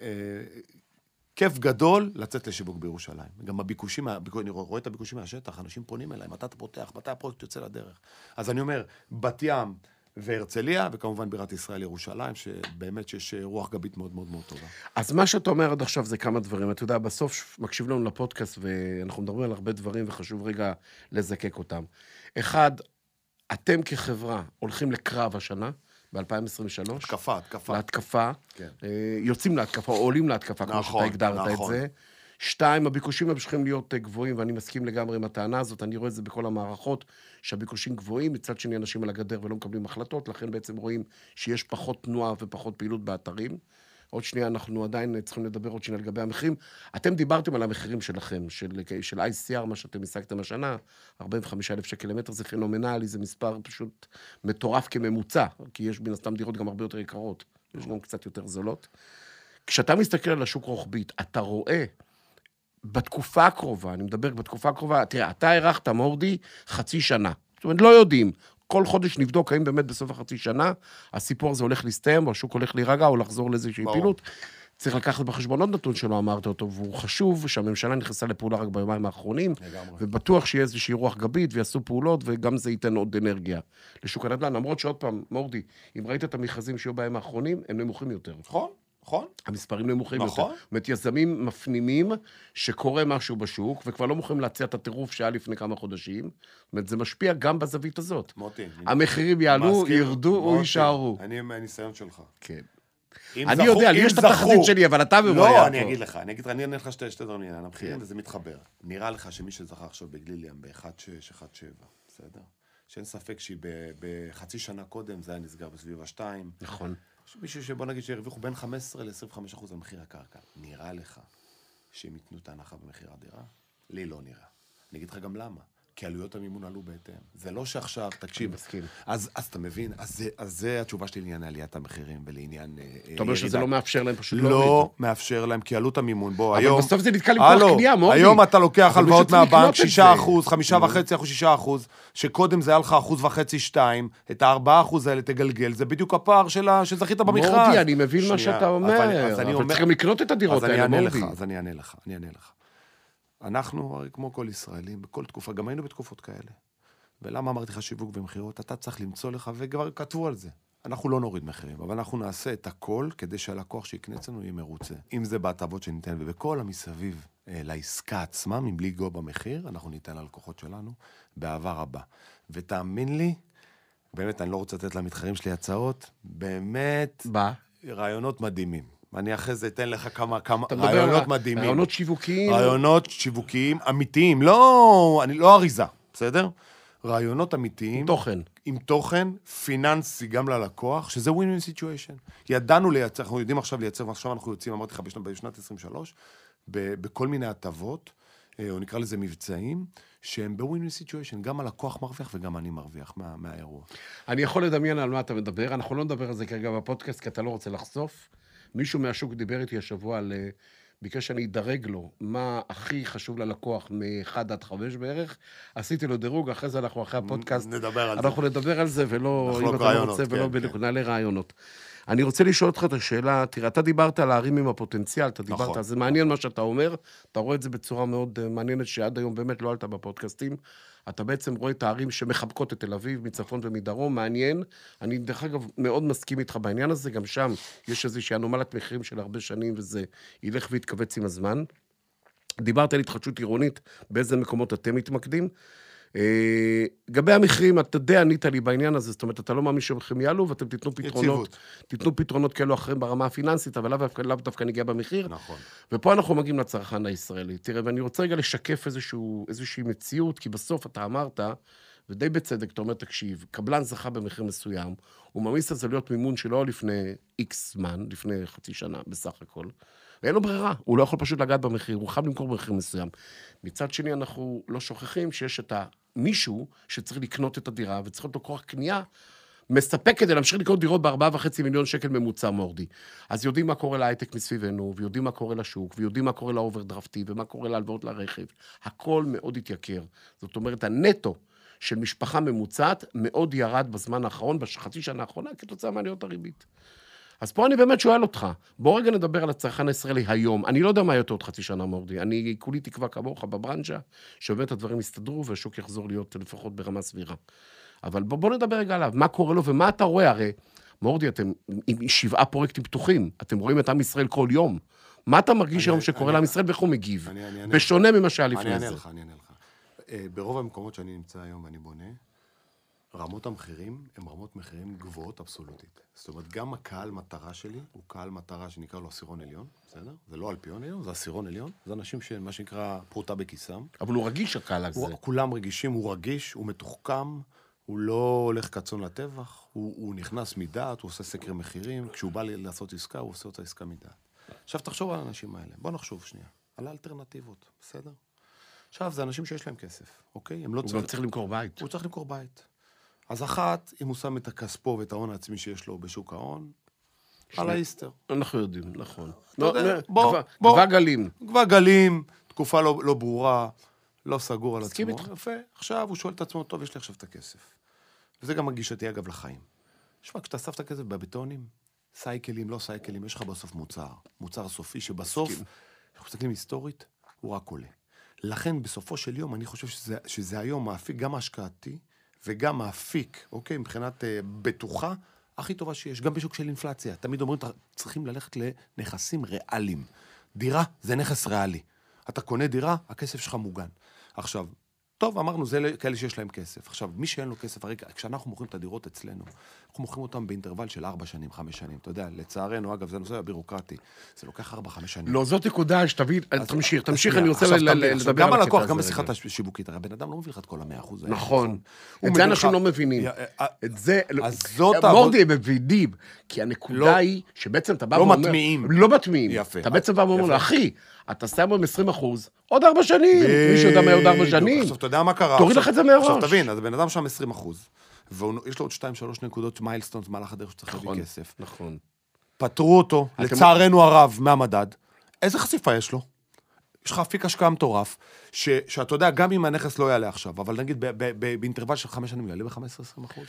אה, כיף גדול לצאת לשיווק בירושלים. גם הביקושים, הביקו- אני רואה את הביקושים מהשטח, אנשים פונים אליי, מתי אתה פותח, מתי הפרויקט יוצא לדרך. אז אני אומר, בת ים והרצליה, וכמובן בירת ישראל ירושלים, שבאמת שיש רוח גבית מאוד מאוד מאוד טובה. אז מה שאתה אומר עד עכשיו זה כמה דברים. אתה יודע, בסוף מקשיב לנו לפודקאסט, ואנחנו מדברים על הרבה דברים, וחשוב רגע לזקק אותם. אחד, אתם כחברה הולכים לקרב השנה, ב-2023. התקפה, התקפה. להתקפה. כן. אה, יוצאים להתקפה, או עולים להתקפה, כמו נכון, שאתה הגדרת את נכון. זה. שתיים, הביקושים ממשיכים להיות אה, גבוהים, ואני מסכים לגמרי עם הטענה הזאת, אני רואה את זה בכל המערכות, שהביקושים גבוהים, מצד שני אנשים על הגדר ולא מקבלים החלטות, לכן בעצם רואים שיש פחות תנועה ופחות פעילות באתרים. עוד שנייה, אנחנו עדיין צריכים לדבר עוד שנייה לגבי המחירים. אתם דיברתם על המחירים שלכם, של, של ICR, מה שאתם השגתם השנה, 45,000 שקל למטר, זה פנומנלי, זה מספר פשוט מטורף כממוצע, כי יש מן הסתם דירות גם הרבה יותר יקרות, יש גם קצת יותר זולות. כשאתה מסתכל על השוק רוחבית, אתה רואה בתקופה הקרובה, אני מדבר בתקופה הקרובה, תראה, אתה הארכת, מורדי, חצי שנה. זאת אומרת, לא יודעים. כל חודש נבדוק האם באמת בסוף החצי שנה הסיפור הזה הולך להסתיים, או השוק הולך להירגע, או לחזור לאיזושהי ברור. פעילות. צריך לקחת בחשבון עוד נתון שלא אמרת אותו, והוא חשוב, שהממשלה נכנסה לפעולה רק ביומיים האחרונים, לגמרי. ובטוח שיהיה איזושהי רוח גבית ויעשו פעולות, וגם זה ייתן עוד אנרגיה לשוק הנדל"ן. למרות שעוד פעם, מורדי, אם ראית את המכרזים שהיו בימים האחרונים, הם נמוכים יותר. נכון, נכון. המספרים נמוכים נכון. יותר. זאת אומרת, יזמים מפנימים שקורה משהו בשוק, וכבר לא מוכנים להציע את הטירוף שהיה לפני כמה חודשים. זאת אומרת, זה משפיע גם בזווית הזאת. מוטי. המחירים יעלו, מסכים. ירדו או מוטי, יישארו. אני מהניסיון שלך. כן. אני זכו- יודע, לי יש את התחזית שלי, אבל אתה מבויה לא, פה. אני אגיד לך, אני אגיד לך, אני אענה לך שתי דברים לעניין המחירים, כן. וזה מתחבר. נראה לך שמי שזכה עכשיו בגליליאם ב-1.6, 1.7, בסדר? שאין ספק שהיא בחצי שנה קודם, זה היה נסגר בסביב השתיים. נכון. מישהו שבוא נגיד שהרוויחו בין 15 ל-25 אחוז על מחיר הקרקע. נראה לך שהם ייתנו את ההנחה במחיר הדירה? לי לא נראה. אני אגיד לך גם למה. כי עלויות המימון עלו בהתאם. זה לא שעכשיו, תקשיב, אני מסכים. אז, אז אתה מבין, אז זה, אז זה התשובה שלי לעניין עליית המחירים ולעניין אה, אתה אומר שזה ירידה. לא מאפשר להם פשוט להוריד. לא מאפשר להם, כי עלות המימון, בוא, אבל היום... בסוף זה נתקע עם כוח הלו, קנייה, מורדי. היום אתה לוקח אבל הלוואות מהבנק, לקנות את 6 זה. אחוז, 5 וחצי אחוז, 6 אחוז, שקודם זה היה לך אחוז וחצי, 2, את ה-4 אחוז האלה תגלגל, זה בדיוק הפער של ה- שזכית במכרז. מורדי, אני מבין מה שאתה אומר, אבל גם לקנות את הדירות אז אני האלה, מורדי. אז אני אענה לך, אני אענה לך. אנחנו, הרי כמו כל ישראלים, בכל תקופה, גם היינו בתקופות כאלה. ולמה אמרתי לך שיווק ומכירות? אתה צריך למצוא לך, וכבר כתבו על זה. אנחנו לא נוריד מחירים, אבל אנחנו נעשה את הכל כדי שהלקוח שיקנה אצלנו יהיה מרוצה. אם זה בהטבות שניתן, ובכל המסביב אה, לעסקה עצמה, מבלי לגוע במחיר, אנחנו ניתן ללקוחות שלנו באהבה רבה. ותאמין לי, באמת, אני לא רוצה לתת למתחרים שלי הצעות, באמת, בא. רעיונות מדהימים. אני אחרי זה אתן לך כמה, כמה רעיונות מדהימים. רעיונות שיווקיים. רעיונות שיווקיים אמיתיים, לא, אני, לא אריזה, בסדר? רעיונות אמיתיים. תוכן. עם תוכן פיננסי גם ללקוח, שזה win-win situation. ידענו לייצר, אנחנו יודעים עכשיו לייצר, ועכשיו אנחנו יוצאים, אמרתי לך, בשנת, בשנת 23, ב, בכל מיני הטבות, אה, או נקרא לזה מבצעים, שהם ב-win-win situation. גם הלקוח מרוויח וגם אני מרוויח מה, מהאירוע. אני יכול לדמיין על מה אתה מדבר, אנחנו לא נדבר על זה כרגע בפודקאסט, כי אתה לא רוצה לחשוף. מישהו מהשוק דיבר איתי השבוע על... אה, ביקש שאני אדרג לו מה הכי חשוב ללקוח מ-1 עד 5 בערך. עשיתי לו דירוג, אחרי זה אנחנו אחרי הפודקאסט. נדבר על זה. אנחנו נדבר על זה, ולא... נחלוק אם אתה לא רעיונות, רוצה, ולא כן, בדיוק, כן. נעלה רעיונות. אני רוצה לשאול אותך את השאלה, תראה, אתה דיברת על הערים עם הפוטנציאל, אתה דיברת, נכון. זה מעניין מה שאתה אומר, אתה רואה את זה בצורה מאוד אה, מעניינת, שעד היום באמת לא עלתה בפודקאסטים. אתה בעצם רואה את הערים שמחבקות את תל אביב, מצפון ומדרום, מעניין. אני, דרך אגב, מאוד מסכים איתך בעניין הזה, גם שם יש איזושהי אנומלת מחירים של הרבה שנים, וזה ילך ויתכווץ עם הזמן. דיברת על התחדשות עירונית, באיזה מקומות אתם מתמקדים. אה, לגבי המחירים, אתה די ענית לי בעניין הזה, זאת אומרת, אתה לא מאמין שהמחירים יעלו, ואתם תיתנו פתרונות, יציבות. תיתנו פתרונות כאלו אחרים ברמה הפיננסית, אבל לאו דווקא, לאו דווקא ניגע במחיר. נכון. ופה אנחנו מגיעים לצרכן הישראלי. תראה, ואני רוצה רגע לשקף איזשהו, איזושהי מציאות, כי בסוף אתה אמרת, ודי בצדק, אתה אומר, תקשיב, קבלן זכה במחיר מסוים, הוא מעמיס על זה להיות מימון שלו לפני איקס זמן, לפני חצי שנה בסך הכל, ואין לו ברירה, הוא לא יכול פשוט לגעת במחיר, הוא חייב למכור במחיר מסוים. מצד שני, אנחנו לא שוכחים שיש את המישהו שצריך לקנות את הדירה, וצריך להיות לו כוח קנייה מספק כדי להמשיך לקנות דירות ב-4.5 מיליון שקל ממוצע מורדי. אז יודעים מה קורה להייטק מסביבנו, ויודעים מה קורה לשוק, ויודעים מה קורה לאוברדרפטי, ומה קורה להלוואות לרכב. הכל מאוד התייקר. זאת אומרת, הנטו של משפחה ממוצעת מאוד ירד בזמן האחרון, בחצי שנה האחרונה, כתוצאה מעליות הריבית. אז פה אני באמת שואל אותך, בוא רגע נדבר על הצרכן הישראלי היום. אני לא יודע מה יהיה עוד חצי שנה, מורדי. אני כולי תקווה כמוך בברנז'ה, שבאמת הדברים יסתדרו והשוק יחזור להיות לפחות ברמה סבירה. אבל בוא, בוא נדבר רגע עליו, מה קורה לו ומה אתה רואה? הרי, מורדי, אתם עם שבעה פרויקטים פתוחים, אתם רואים את עם ישראל כל יום. מה אתה מרגיש אני- היום שקורה אני- לעם ישראל ואיך הוא מגיב? אני- אני אענה בשונה ממה שהיה אני לפני אענה זה. לך, אני אענה לך. אה, ברוב המקומות שאני נמצא היום ואני בונה, רמות המחירים הן רמות מחירים גבוהות אבסולוטית. זאת אומרת, גם הקהל מטרה שלי הוא קהל מטרה שנקרא לו עשירון עליון, בסדר? זה לא אלפיון עליון, זה עשירון עליון. זה אנשים שמה שנקרא פרוטה בכיסם. אבל הוא רגיש, הקהל הזה. הוא, כולם רגישים, הוא רגיש, הוא מתוחכם, הוא לא הולך כצאן לטבח, הוא, הוא נכנס מדעת, הוא עושה סקר מחירים, כשהוא בא לעשות עסקה, הוא עושה אותה עסקה מדעת. עכשיו תחשוב על האנשים האלה, בוא נחשוב שנייה, על האלטרנטיבות, בסדר? עכשיו, זה אנשים שיש להם כסף, אוקיי? הם לא הוא גם צריכים... צריך למכור בית. הוא צריך למכור בית. אז אחת, אם הוא שם את הכספו ואת ההון העצמי שיש לו בשוק ההון, על האיסטר. אנחנו יודעים, נכון. יודע, לא, בוא, גבה- בוא. גבה גלים. כבר גלים, תקופה לא, לא ברורה, לא סגור על מסכים עצמו. איתך. יפה. עכשיו הוא שואל את עצמו, טוב, יש לי עכשיו את הכסף. וזה גם הגישתי, אגב, לחיים. שמע, כשאתה שם את הכסף בבטונים, סייקלים, לא סייקלים, יש לך בסוף מוצר. מוצר סופי, שבסוף, אנחנו מסתכלים היסטורית, הוא רק עולה. לכן, בסופו של יום, אני חושב שזה, שזה היום האפיק, גם ההשקעתי, וגם האפיק, אוקיי, מבחינת אה, בטוחה, הכי טובה שיש, גם בשוק של אינפלציה. תמיד אומרים, "אתה- צריכים ללכת לנכסים ריאליים. דירה זה נכס ריאלי. אתה קונה דירה, הכסף שלך מוגן. עכשיו, טוב, אמרנו, זה ל- כאלה שיש להם כסף. עכשיו, מי שאין לו כסף, הרי כשאנחנו מוכרים את הדירות אצלנו, אנחנו מוכרים אותן באינטרוול של 4 שנים, 5 שנים. אתה יודע, לצערנו, אגב, זה נושא הבירוקרטי. זה לוקח 4-5 שנים. לא, זאת נקודה שתבין, תמשיך, תמשיך, אני רוצה עכשיו ל- ל- תבין, עכשיו, לדבר גם על הלקוח, הקטע גם הזה בשיחת. השיווקית, הרי הבן אדם לא מביא לך את כל המאה אחוז. נכון. הוא את זה אנשים לא מבינים. את זה... מורדי, הם מבינים. כי הנקודה לא- היא שבעצם אתה בא לא ואומר... מטמיעים. לא מטמיעים. יפה. אתה בעצם בא ואומר לו. אחי, אתה שם היום 20 אחוז, עוד ארבע שנים. מישהו יודע מה עוד ארבע. שנים? עכשיו, אתה יודע מה קרה? תוריד לך את זה מהראש. עכשיו, תבין, אז הבן אדם שם 20 אחוז, ויש לו עוד 2-3 נקודות מיילסטונס במהלך הדרך שצריך נכון, להביא כסף. נכון. פטרו אותו, אתם- לצערנו הרב, מהמדד. איזה חשיפה יש לו? יש לך אפיק השקעה מטורף, ש, שאתה יודע, גם אם הנכס לא יעלה עכשיו, אבל נגיד ב, ב, ב, באינטרוול של חמש שנים, יעלה ב-15-20 אחוז.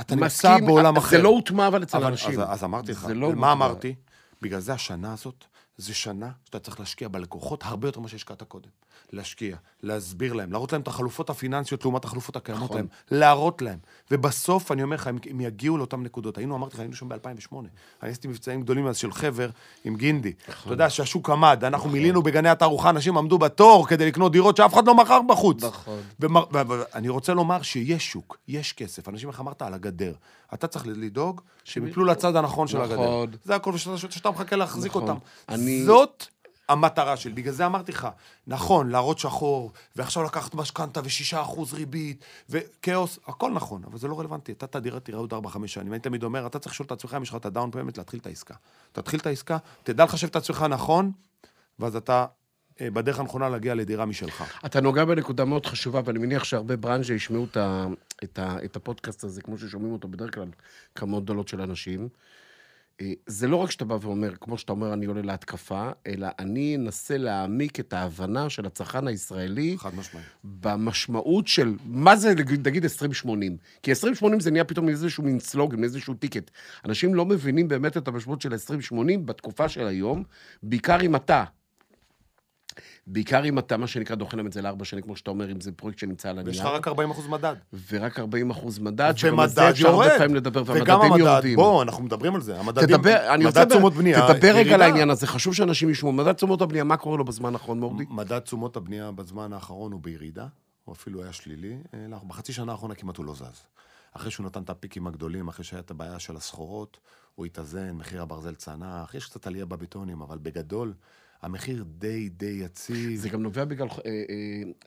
אתה נמצא בעולם אחר. זה לא הוטמע אבל אצל אנשים. אז, אז אמרתי לך, לא מה. אמרתי? בגלל זה השנה הזאת, זה שנה שאתה צריך להשקיע בלקוחות הרבה יותר ממה שהשקעת קודם. להשקיע, להסביר להם, להראות להם את החלופות הפיננסיות לעומת החלופות הקיימות נכון. להם, להראות להם. ובסוף, אני אומר לך, הם, הם יגיעו לאותן נקודות. היינו, אמרתי לך, היינו שם ב-2008. אני עשיתי מבצעים גדולים אז של חבר עם גינדי. נכון. אתה יודע שהשוק עמד, אנחנו מילינו בגני התערוכה, אנשים עמדו בתור כדי לקנות דירות שאף אחד לא מכר בחוץ. נכון. ומר- ו- ו- אני רוצה לומר שיש שוק, יש כסף. אנשים, איך אמרת, על הגדר. אתה צריך לדאוג שהם יפלו לצד הנכון של הגדר. נכון. זה הכל, ושאתה שאתה מחכה להחזיק נכון. אותם. אני- זאת המטרה שלי. בגלל זה אמרתי לך, נכון, להראות שחור, ועכשיו לקחת משכנתה ושישה אחוז ריבית, וכאוס, הכל נכון, אבל זה לא רלוונטי. אתה את הדירה תראה עוד ארבע, חמש שנים. אני תמיד אומר, אתה צריך לשאול את עצמך אם יש לך את ה down payment להתחיל את העסקה. תתחיל את העסקה, תדע לחשב את עצמך נכון, ואז אתה אה, בדרך הנכונה להגיע לדירה משלך. אתה נוגע בנקודה מאוד חשובה, ואני מניח שהרבה ברנז'ה ישמעו את, ה, את, ה, את הפודקאסט הזה, כמו ששומעים אותו בדרך כלל כמות גדולות של אנשים. אה, זה לא רק שאתה בא ואומר, כמו שאתה אומר, אני עולה להתקפה, אלא אני אנסה להעמיק את ההבנה של הצרכן הישראלי חד משמעית. במשמעות של מה זה, נגיד, נגיד 2080. כי 2080 זה נהיה פתאום איזשהו מין סלוגן, איזשהו טיקט. אנשים לא מבינים באמת את המשמעות של 2080 בתקופה של היום, בעיקר אם אתה. בעיקר אם אתה, מה שנקרא, דוחה להם את זה לארבע שנים, כמו שאתה אומר, אם זה פרויקט שנמצא על ויש לך הנייר, רק 40 אחוז מדד. ורק 40 אחוז מדד, שגם על זה אפשר הרבה. פעמים לדבר, והמדדים המדד, יורדים. בוא, אנחנו מדברים על זה. המדדים, תדבר. מדד תשומות בנייה, תדבר רגע על. העניין הזה, חשוב שאנשים ישמעו. מדד תשומות הבנייה, מה קורה לו בזמן האחרון, מורדי? מדד תשומות הבנייה בזמן האחרון הוא בירידה, או אפילו היה שלילי. אלא בחצי שנה האחרונה כמעט הוא לא זז. אחרי שהוא נתן את הפיקים הגדולים, אחרי שהיה את הבעיה של הסחורות, הוא התאזן, מחיר הברזל צנח, יש קצת עלייה בבטונים, אבל בגדול, המחיר די די יציב. זה גם נובע בגלל אה,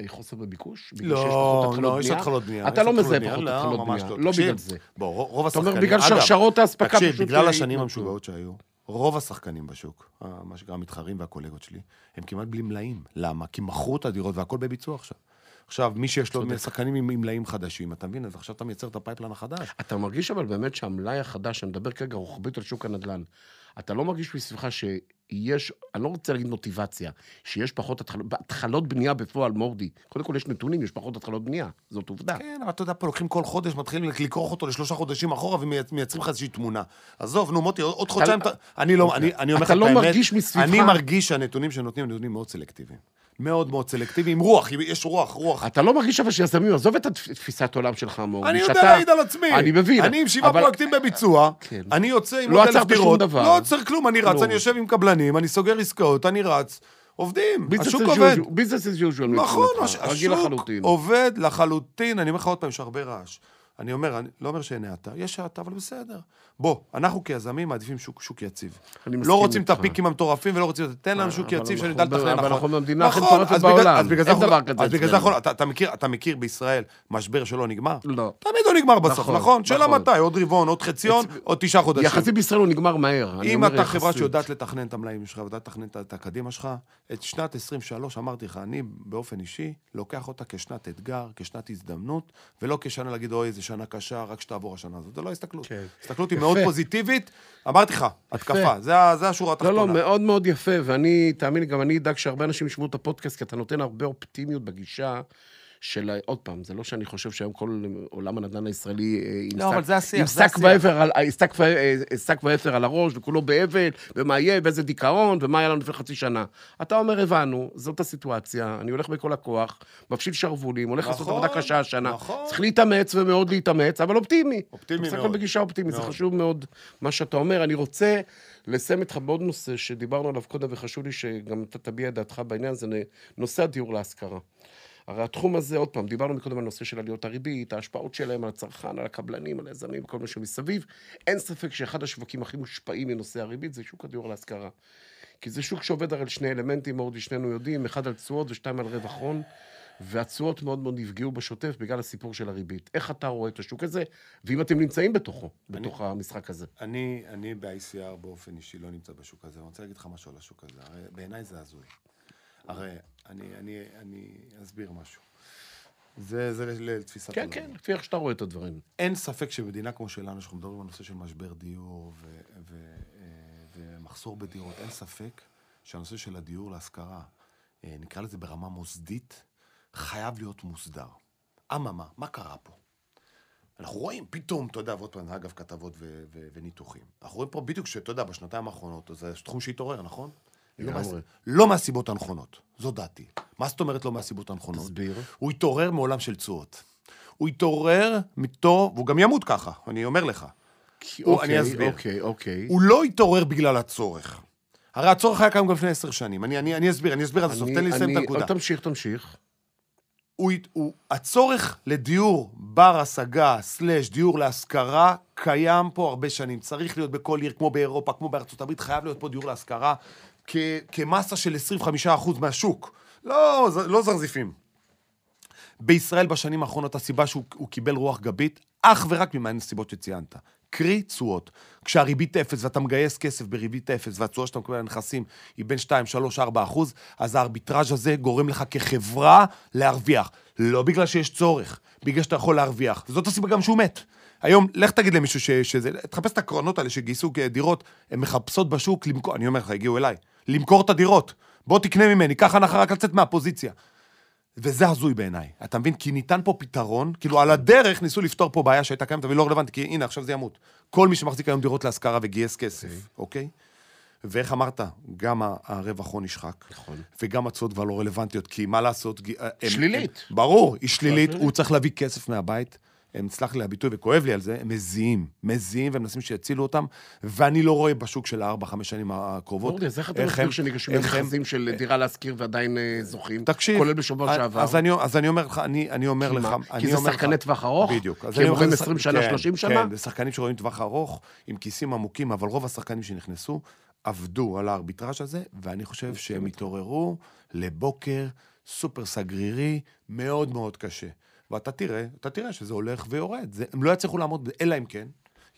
אה, חוסר בביקוש? לא, לא, יש? התחלות בנייה. אתה לא מזהה. פחות לא, התחלות בנייה, לא. לא תקשיב, בגלל זה. בוא, רוב- רוב אתה אומר, השחקנים... בגלל שרשרות האספקה תקשיב, פשוט, בגלל אה, השנים התנתקו. המשוגעות שהיו, רוב השחקנים בשוק, אה, מה שנקרא המתחרים והקולגות שלי, הם כמעט בלי מלאים. למה? כי מכרו את הדירות והכל בביצוע עכשיו. עכשיו, מי שיש לו שחקנים עם מלאים חדשים, אתה מבין? אז עכשיו אתה מייצר את הפייפלן החדש. אתה מרגיש אבל באמת שהמלאי החדש, אני מדבר כרגע רוחבית על שוק הנדל"ן, אתה לא מרגיש מסביבך שיש, אני לא רוצה להגיד מוטיבציה, שיש פחות התחלות, התחלות בנייה בפועל, מורדי. קודם כל יש נתונים, יש פחות התחלות בנייה, זאת עובדה. כן, אבל אתה יודע, פה לוקחים כל חודש, מתחילים לכרוך אותו לשלושה חודשים אחורה ומייצרים לך איזושהי תמונה. עזוב, נו, מוטי, עוד חודשיים... אתה- אני לא, אני אני אומר לך אתה את לא האמת, מרגיש מסביבך- אני מרגיש שהנתונים שנותנים הם נתונים מאוד סלקטיביים. מאוד מאוד סלקטיביים, עם רוח, יש רוח, רוח. אתה לא מרגיש אבל שיזמים, עזוב את התפיסת עולם שלך, מורדי. אני יודע להעיד על עצמי. אני מבין. אני עם שבעה פרויקטים בביצוע, כן. אני יוצא עם לא עוד אלף עצרת שום דירות. דבר. לא עוצר כלום, אני רץ, כלום. אני יושב עם קבלנים, אני סוגר עסקאות, אני רץ, עובדים, השוק עובד. business as usual נכון, השוק. עובד לחלוטין. אני אומר לך עוד פעם, יש הרבה רעש. אני אומר, אני לא אומר שאין האטה, יש האטה, אבל בסדר. בוא, אנחנו כיזמים מעדיפים שוק, שוק יציב. לא רוצים את. הפיקים המטורפים ולא רוצים... תן לנו שוק אבל יציב שנדע ב- לתכנן אבל נכון. אנחנו במדינה הכי נכון, מטורפת אז בגלל- בעולם. אז בגלל אין דבר כזה אז בגלל זה. אנחנו- אתה- מכיר- בישראל משבר שלא נגמר? לא. תמיד הוא נגמר בסוף, נכון, נכון? שאלה נכון. מתי, עוד רבעון, עוד חציון, עוד תשעה חודשים. יחסית בישראל הוא נגמר מהר. אם אתה חברה. שיודעת לתכנן את המלאים שלך, ויודעת לתכנן את הקדימה שלך, את שנת 23, אמרתי לך, אני באופן אישי לוקח אותה כשנת אתגר, כשנת הזדמנות, ולא כשנה להגיד, אוי, איזה שנה קשה, רק שתעבור השנה הזאת. זה לא הסתכלות. כן. הסתכלות היא. מאוד פוזיטיבית. אמרתי לך, התקפה, זה זה השורה לא, התחתונה. לא, מאוד מאוד יפה, ואני, תאמין לי, גם אני אדאג שהרבה אנשים ישמעו את הפודקאסט, כי אתה נותן הרבה אופטימיות בגישה של, עוד פעם, זה לא שאני חושב שהיום כל עולם הנדל"ן הישראלי עם לא, שק- אבל זה השיח, עם זה שק השיח. ואפר על- שק ו- שק ואפר על הראש, וכולו באבל, ומה יהיה, ואיזה דיכאון, ומה היה לנו לפני חצי שנה. אתה אומר, הבנו, זאת הסיטואציה, אני הולך בכל הכוח, מפשיל שרוולים, הולך לעשות נכון, עבודה קשה השנה. נכון. צריך להתאמץ, ומאוד להתאמץ, אבל אופטימי. אופטימי בסך הכל מאוד. בגישה אופטימית, זה. חשוב מאוד מה שאתה אומר. אני רוצה לסיים איתך בעוד נושא שדיברנו עליו קודם, וחשוב לי שגם אתה תביע את דעתך בעניין, זה נושא הדיור להשכרה. הרי התחום הזה, עוד פעם, דיברנו מקודם על נושא של עליות הריבית, ההשפעות שלהם על הצרכן, על הקבלנים, על היזמים, כל מה שמסביב. אין ספק שאחד השווקים הכי מושפעים מנושא הריבית זה שוק הדיור להשכרה. כי זה שוק שעובד על שני אלמנטים, מאוד שנינו יודעים, אחד על תשואות ושתיים על רווח הון, והתשואות מאוד מאוד נפגעו בשוטף בגלל הסיפור של הריבית. איך אתה רואה את השוק הזה, ואם אתם נמצאים בתוכו, בתוך המשחק הזה? אני, אני ב-ICR באופן אישי לא נמצא בשוק הזה. אני רוצה להגיד לך משהו על השוק הזה. הרי בעיניי זה הזוי. הרי אני, אני, אני אסביר משהו. זה, זה לתפיסת כן, עולמי. כן, לפי איך שאתה רואה את הדברים. אין ספק שבמדינה כמו שלנו, שאנחנו מדברים על נושא של משבר דיור ו- ו- אה, ומחסור בדירות, אין ספק שהנושא של הדיור להשכרה, אה, נקרא לזה ברמה מוסדית, חייב להיות מוסדר. אממה, מה קרה פה? אנחנו רואים פתאום, אתה יודע, ועוד פעם, אגב, כתבות ו- ו- וניתוחים. אנחנו רואים פה בדיוק שאתה יודע, בשנתיים האחרונות, זה תחום שהתעורר, נכון? לא. מה- לא מהסיבות הנכונות, זו דעתי. מה זאת אומרת לא מהסיבות הנכונות? תסביר. הוא התעורר מעולם של תשואות. הוא התעורר מתור, והוא גם ימות ככה, אני אומר לך. הוא- אני אסביר. אוקיי, אוקיי. הוא לא התעורר בגלל הצורך. הרי הצורך היה קיים גם לפני עשר שנים. אני, אני, אני אסביר, אני אסביר עד הסוף, תן לי לסיים את הנקודה. תמשיך, תמשיך. הוא, הוא, הצורך לדיור בר השגה, סלאש דיור להשכרה, קיים פה הרבה שנים. צריך להיות בכל עיר, כמו באירופה, כמו בארצות הברית, חייב להיות פה דיור להשכרה כ, כמסה של 25% מהשוק. לא, לא זרזיפים. בישראל בשנים האחרונות הסיבה שהוא הוא קיבל רוח גבית, אך ורק מהנסיבות שציינת. קרי תשואות. כשהריבית אפס ואתה מגייס כסף בריבית אפס והתשואה שאתה מקבל על הנכסים היא בין 2, 3, 4 אחוז, אז הארביטראז' הזה גורם לך כחברה להרוויח. לא בגלל שיש צורך, בגלל שאתה יכול להרוויח. וזאת הסיבה גם שהוא מת. היום, לך תגיד למישהו ש, שזה, תחפש את הקרנות האלה שגייסו דירות, הן מחפשות בשוק למכור, אני אומר לך, הגיעו אליי, למכור את הדירות. בוא תקנה ממני, קח הנחה רק לצאת מהפוזיציה. וזה הזוי בעיניי. אתה מבין? כי ניתן פה פתרון, כאילו על הדרך ניסו לפתור פה בעיה שהייתה קיימת והיא לא רלוונטית, כי הנה, עכשיו זה ימות. כל מי שמחזיק היום דירות להשכרה וגייס כסף, אוקיי? ואיך אמרת? גם הרווח הון נשחק. נכון. וגם התשואות כבר לא רלוונטיות, כי מה לעשות? הם- שלילית. הם- ברור, היא שלילית. הוא צריך להביא כסף מהבית. הם, סלח לי הביטוי וכואב לי על זה, הם מזיעים, מזיעים ומנסים שיצילו אותם, ואני לא רואה בשוק של הארבע, חמש שנים הקרובות. אורדי, אז איך אתה מסביר שניגשים למכרזים של דירה להשכיר ועדיין אה, זוכים? תקשיב. כולל בשבוע אז- שעבר. אז אני, אז אני אומר לך, אני, אני אומר לך... כי זה שחקני טווח ארוך? בדיוק. כי הם רואים זה 20 שחק- שנה, כן, 30 שנה? כן, זה שחקנים שרואים טווח ארוך, עם כיסים עמוקים, אבל רוב השחקנים שנכנסו עבדו על הארביטראז' הזה, ואני חושב שהם התעוררו לבוקר סופר סגרירי, מאוד מאוד קשה. ואתה תראה, אתה תראה שזה הולך ויורד. זה, הם לא יצליחו לעמוד, אלא אם כן,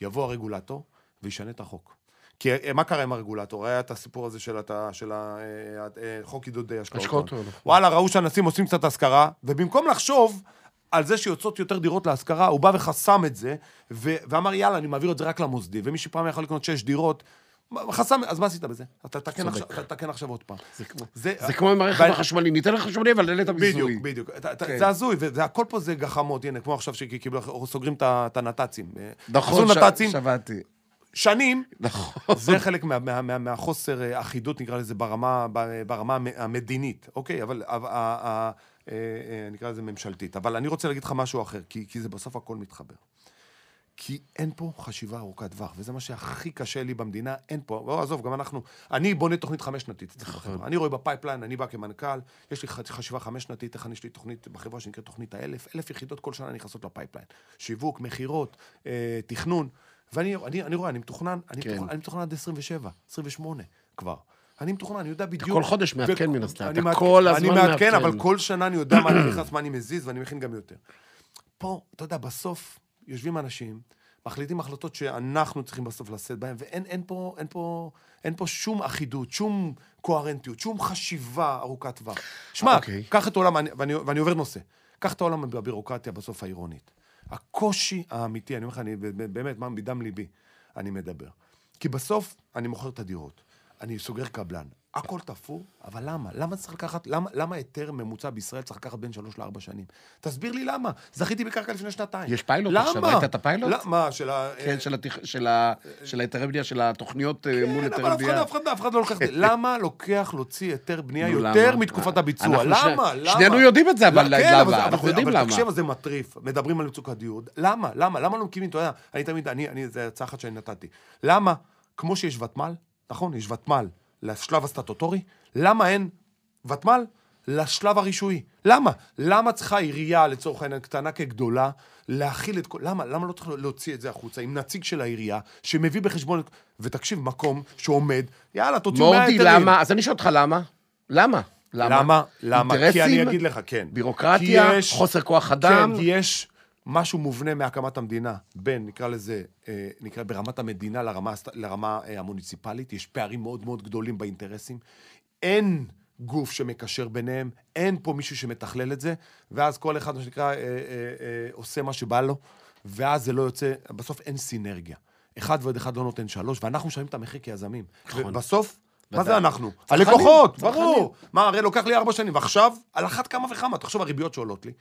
יבוא הרגולטור וישנה את החוק. כי אה, מה קרה עם הרגולטור? היה את הסיפור הזה של, הת- של ה- אה, אה, עידוד השקעות. הון, נכון. וואלה, ראו שאנשים עושים קצת השכרה, ובמקום לחשוב על זה שיוצאות יותר דירות להשכרה, הוא בא וחסם את זה, ו- ואמר, יאללה, אני מעביר את זה רק למוסדי, ומי שפעם יכול לקנות שש דירות, חסם, אז מה עשית בזה? אתה תתקן צודק. עכשיו, אתה תתקן עכשיו עוד פעם. זה כמו- זה- זה כמו ואני- החשמלי, ניתן לך חשמלי, אבל בדיוק, מיסוי. בדיוק. אתה- כן. זה הזוי, והכל פה זה גחמות, הנה, כמו עכשיו שקיבלו, סוגרים את את הנת"צים. נכון, ש- נת"צים, שמעתי. שנים, נכון. זה חלק מה- מה- מה- מהחוסר אה, אחידות, נקרא לזה, ברמה, ברמה המ- המדינית, אוקיי? אבל אה, אה, נקרא לזה ממשלתית. אבל אני רוצה להגיד לך משהו אחר, כי כי זה בסוף הכל מתחבר. כי אין פה חשיבה ארוכת טווח, וזה מה שהכי קשה לי במדינה, אין פה, לא, עזוב, גם אנחנו, אני בונה תוכנית חמש-שנתית אצלי בחברה. אני רואה ב pipeline, אני בא כמנכ"ל, יש לי חשיבה חמש-שנתית, איך אני, יש לי תוכנית בחברה שנקראת תוכנית האלף, אלף יחידות כל שנה נכנסות ל pipeline. שיווק, מכירות, אה, תכנון, ואני אני, אני רואה, אני מתוכנן, אני, כן. מתוכנן, אני מתוכנן עד 27, 28 כבר. אני מתוכנן, אני יודע בדיוק. כל חודש מעדכן מן הסתם, אני אתה מעדכן- כל הזמן אני מעדכן, מעדכן. אבל כל שנה אני יודע מה אני נכנס, מה אני מזיז, ואני מכין גם יותר. פה, אתה יודע, בסוף יושבים אנשים, מחליטים החלטות שאנחנו צריכים בסוף לשאת בהן, ואין אין פה, אין פה, אין פה שום אחידות, שום קוהרנטיות, שום חשיבה ארוכת טווח. שמע, אוקיי. קח את העולם, אני- ואני, ואני עובר נושא, קח את העולם בבירוקרטיה בסוף העירונית. הקושי האמיתי, אני אומר לך, אני באמת, מה, מדם ליבי, אני מדבר. כי בסוף אני מוכר את הדירות, אני סוגר קבלן, הכל תפור, אבל למה? למה צריך לקחת, למה, למה היתר ממוצע בישראל צריך לקחת בין שלוש לארבע שנים? תסביר לי למה. זכיתי בקרקע לפני שנתיים. יש פיילוט למה? עכשיו, ראית את הפיילוט? לא, מה, של ה... כן, של התכ- של ה- של ההיתרי בנייה, של התוכניות אה, מול כן, היתרי אבל אף אחד, בנייה. אף אחד, אף אחד לא לוקח את זה. <laughs> למה לוקח להוציא היתר בנייה יותר למה? מתקופת הביצוע? למה? שני- למה? שנינו יודעים את זה, אבל לא, כן, למה? אבל זה- אנחנו יודעים אבל למה. תקשיב, אבל זה מטריף. מדברים על מצוקת דיור. למה? למה? למה לא מקימים, אתה יודע, אני תמיד, אני, אני, זו הצעה אחת שאני נתתי. למה, כמו שיש ותמ"ל, נכון, יש ותמ"ל לשלב הסטטוטורי, למה אין ותמ"ל לשלב הרישויי? למה? למה צריכה עירייה, לצורך העניין, קטנה כגדולה, להכיל את כל... למה? למה לא צריך להוציא את זה החוצה עם נציג של העירייה, שמביא בחשבון... את- ותקשיב, מקום שעומד, יאללה, תוציאו מאה מורדי, היתרים. למה? אז אני שואל אותך למה? למה? למה? למה? כי אינטרסים? אני אגיד לך, כן. בירוקרטיה? כי יש- חוסר כוח אדם? כן, כי יש משהו מובנה מהקמת המדינה, בין, נקרא לזה, אה, נקרא ברמת המדינה לרמה, לרמה אה, המוניציפלית, יש פערים מאוד מאוד גדולים באינטרסים. אין גוף שמקשר ביניהם, אין פה מישהו שמתכלל את זה, ואז כל אחד, מה שנקרא, אה, אה, אה, עושה מה שבא לו, ואז זה לא יוצא, בסוף אין סינרגיה. אחד ועוד אחד לא נותן שלוש, ואנחנו משלמים את המחיר כיזמים. נכון. ובסוף, מה זה. אנחנו? הלקוחות. ברור. מה, הרי לוקח לי ארבע שנים, ועכשיו, על אחת כמה וכמה, תחשוב, הריביות שעולות לי.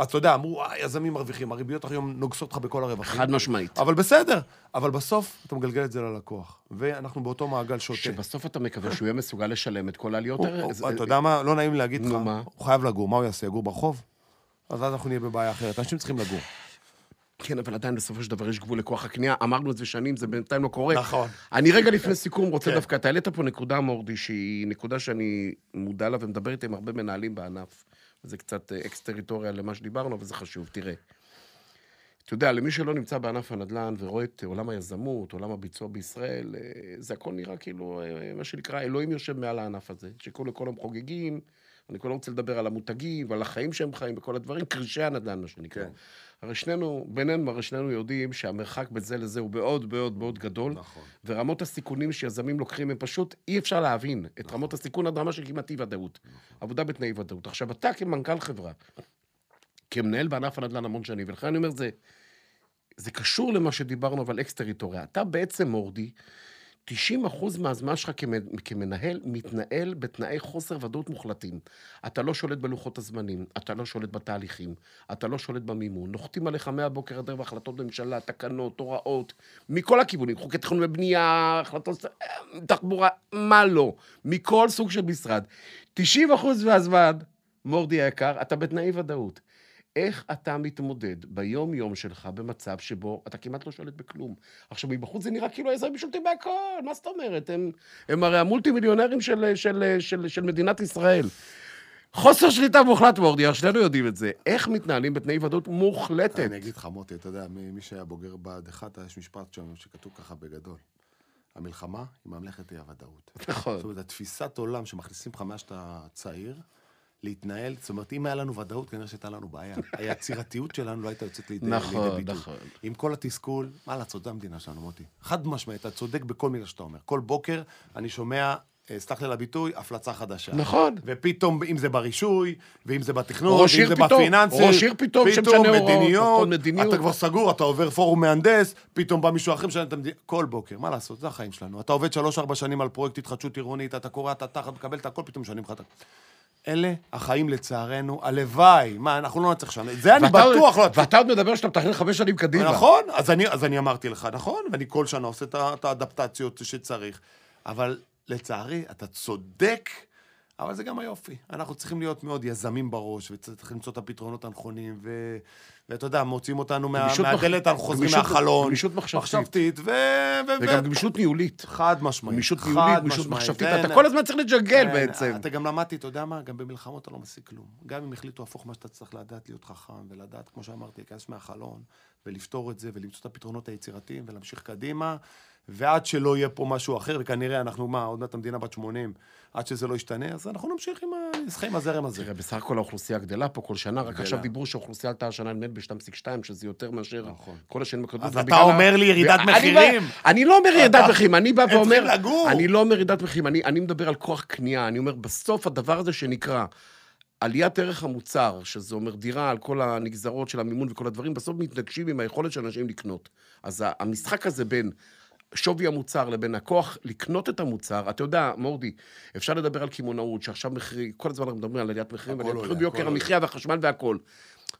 אז אתה יודע, אמרו, "אה, יזמים מרוויחים, הריביות היום נוגסות לך בכל הרווחים. חד משמעית. אבל בסדר, אבל בסוף אתה מגלגל את זה ללקוח. ואנחנו באותו מעגל שוטה. שבסוף אתה מקווה שהוא יהיה מסוגל לשלם את כל העליות האלה. אתה יודע מה, לא נעים להגיד לך? הוא חייב לגור, מה הוא יעשה, יגור ברחוב? אז אז אנחנו נהיה בבעיה אחרת, אנשים צריכים לגור. כן, אבל עדיין בסופו של דבר יש גבול לכוח הקנייה. אמרנו את זה שנים, זה בינתיים לא קורה. נכון. אני רגע לפני סיכום רוצה כן. דווקא, אתה העלית פה נקודה, מורדי, שהיא נקודה שאני מודע לה ומדבר איתה עם הרבה מנהלים בענף. זה קצת אה, אקס-טריטוריה למה שדיברנו, אבל זה חשוב. תראה, אתה יודע, למי שלא נמצא בענף הנדל"ן ורואה את עולם היזמות, עולם הביצוע בישראל, אה, זה הכל נראה כאילו, אה, מה שנקרא, אלוהים יושב מעל הענף הזה. שכולו היום חוגגים, אני כבר לא רוצה לדבר על המותגים ועל החיים שהם חיים וכל הדברים, כרישי הנדל"ן, מה שנקרא. כן. הרי שנינו, בינינו, הרי שנינו יודעים שהמרחק בין זה לזה הוא מאוד מאוד מאוד גדול. נכון. ורמות הסיכונים שיזמים לוקחים, הם פשוט, אי אפשר להבין את נכון. רמות הסיכון עד רמה של כמעט אי-ודאות. עבודה בתנאי ודאות. עכשיו, אתה כמנכ"ל חברה, כמנהל בענף הנדל"ן המון שנים, ולכן אני אומר, זה, זה קשור למה שדיברנו, אבל אקס-טריטוריה. אתה בעצם, מורדי, 90 אחוז מהזמן שלך כמ- כמנהל מתנהל בתנאי חוסר ודאות מוחלטים. אתה לא שולט בלוחות הזמנים, אתה לא שולט בתהליכים, אתה לא שולט במימון. נוחתים עליך מהבוקר עד ערב החלטות ממשלה, תקנות, הוראות, מכל הכיוונים, חוקי תכנון ובנייה, החלטות תחבורה, מה לא, מכל סוג של משרד. 90 אחוז מהזמן, מורדי היקר, אתה בתנאי ודאות. איך אתה מתמודד ביום-יום שלך במצב שבו אתה כמעט לא שולט בכלום? עכשיו, מבחוץ זה נראה כאילו היזמים שולטים בהכל, מה זאת אומרת? הם, הם הרי המולטי מיליונרים של, של, של, של מדינת ישראל. חוסר שליטה מוחלט, מורדי, שנינו יודעים את זה. איך מתנהלים בתנאי ודאות מוחלטת? אני אגיד לך, מוטי, אתה יודע, מי מי שהיה בוגר בה"ד 1, יש משפט שם שכתוב ככה בגדול. המלחמה היא ממלכת אי-הוודאות. נכון. זאת אומרת, התפיסת עולם שמכניסים לך מאז שאתה צעיר, להתנהל, זאת אומרת, אם היה לנו ודאות, כנראה שהייתה לנו בעיה. היצירתיות שלנו לא הייתה יוצאת לידי, נכון, לידי ביטוי. נכון. עם כל התסכול, מה לעשות, זו המדינה שלנו, מוטי. חד משמעית, אתה צודק בכל מילה שאתה אומר. כל בוקר אני שומע, אה, סלח לי על הביטוי, הפלצה חדשה. נכון. ופתאום, אם זה ברישוי, ואם זה בתכנון, ואם זה פתאום, בפיננסי, ראש עיר פתאום הוראות, מדיניות, מדיניות. אתה כבר סגור, אתה עובר פורום מהנדס, פתאום בא מישהו אחר משנה את המדינה, כל בוקר, מה לעשות, זה החיים שלנו. אתה עובד שלוש-ארבע שנים על פרויקט התחדשות עירונית, אתה קורא, אתה תחת, מקבל את הכל, פתאום משנים לך את. אלה החיים לצערנו, הלוואי, מה, אנחנו לא נצטרך לשנות, זה אני בטוח לא... ואתה עוד מדבר שאתה מתכנן חמש שנים קדימה. נכון, אז אני, אז אני אמרתי לך, נכון, ואני כל שנה עושה את האדפטציות שצריך, אבל לצערי, אתה צודק, אבל זה גם היופי. אנחנו צריכים להיות מאוד יזמים בראש, וצריך למצוא את הפתרונות הנכונים, ו... ואתה יודע, מוציאים אותנו מה... מהדלת, אנחנו חוזרים מהחלון. גמישות מחשבתית. מחשבתית, ו... ו... וגם גמישות ניהולית. חד משמעית. גמישות ניהולית, גמישות. מחשבתית. אתה כל הזמן צריך לג'גל בעצם. אתה גם למדתי, אתה יודע מה? גם במלחמות אתה לא משיג כלום. גם אם החליטו הפוך מה שאתה צריך לדעת להיות חכם, ולדעת, כמו שאמרתי, להיכנס מהחלון, ולפתור את זה, ולמצוא את הפתרונות היצירתיים, ולהמשיך קדימה, ועד שלא יהיה פה משהו אחר, וכנראה אנחנו, מה, עוד מעט המדינה בת 80, עד שזה לא ישתנה, אז אנחנו נמשיך עם הזרם הזה. תראה, בסך הכל האוכלוסייה גדלה פה כל שנה, רק. עכשיו דיברו שהאוכלוסייה עלתה השנה נדמה ב-2.2, שזה יותר מאשר נכון. כל השנים הקודמות. אז אתה אומר לי ירידת מחירים? <laughs> אני לא אומר ירידת מחירים, אני בא ואומר... אני לא אומר ירידת מחירים, אני מדבר על כוח קנייה, אני אומר, בסוף הדבר הזה שנקרא עליית ערך המוצר, שזה אומר דירה על כל הנגזרות של המימון וכל הדברים, בסוף מתנגשים עם היכולת של אנשים לקנות. אז המשחק הזה בין שווי המוצר לבין הכוח לקנות את המוצר, אתה יודע, מורדי, אפשר לדבר על קמעונאות, שעכשיו מחירים, כל הזמן אנחנו מדברים על עליית מחירים, ועליית מחירים ביוקר. המחיה והחשמל והכול.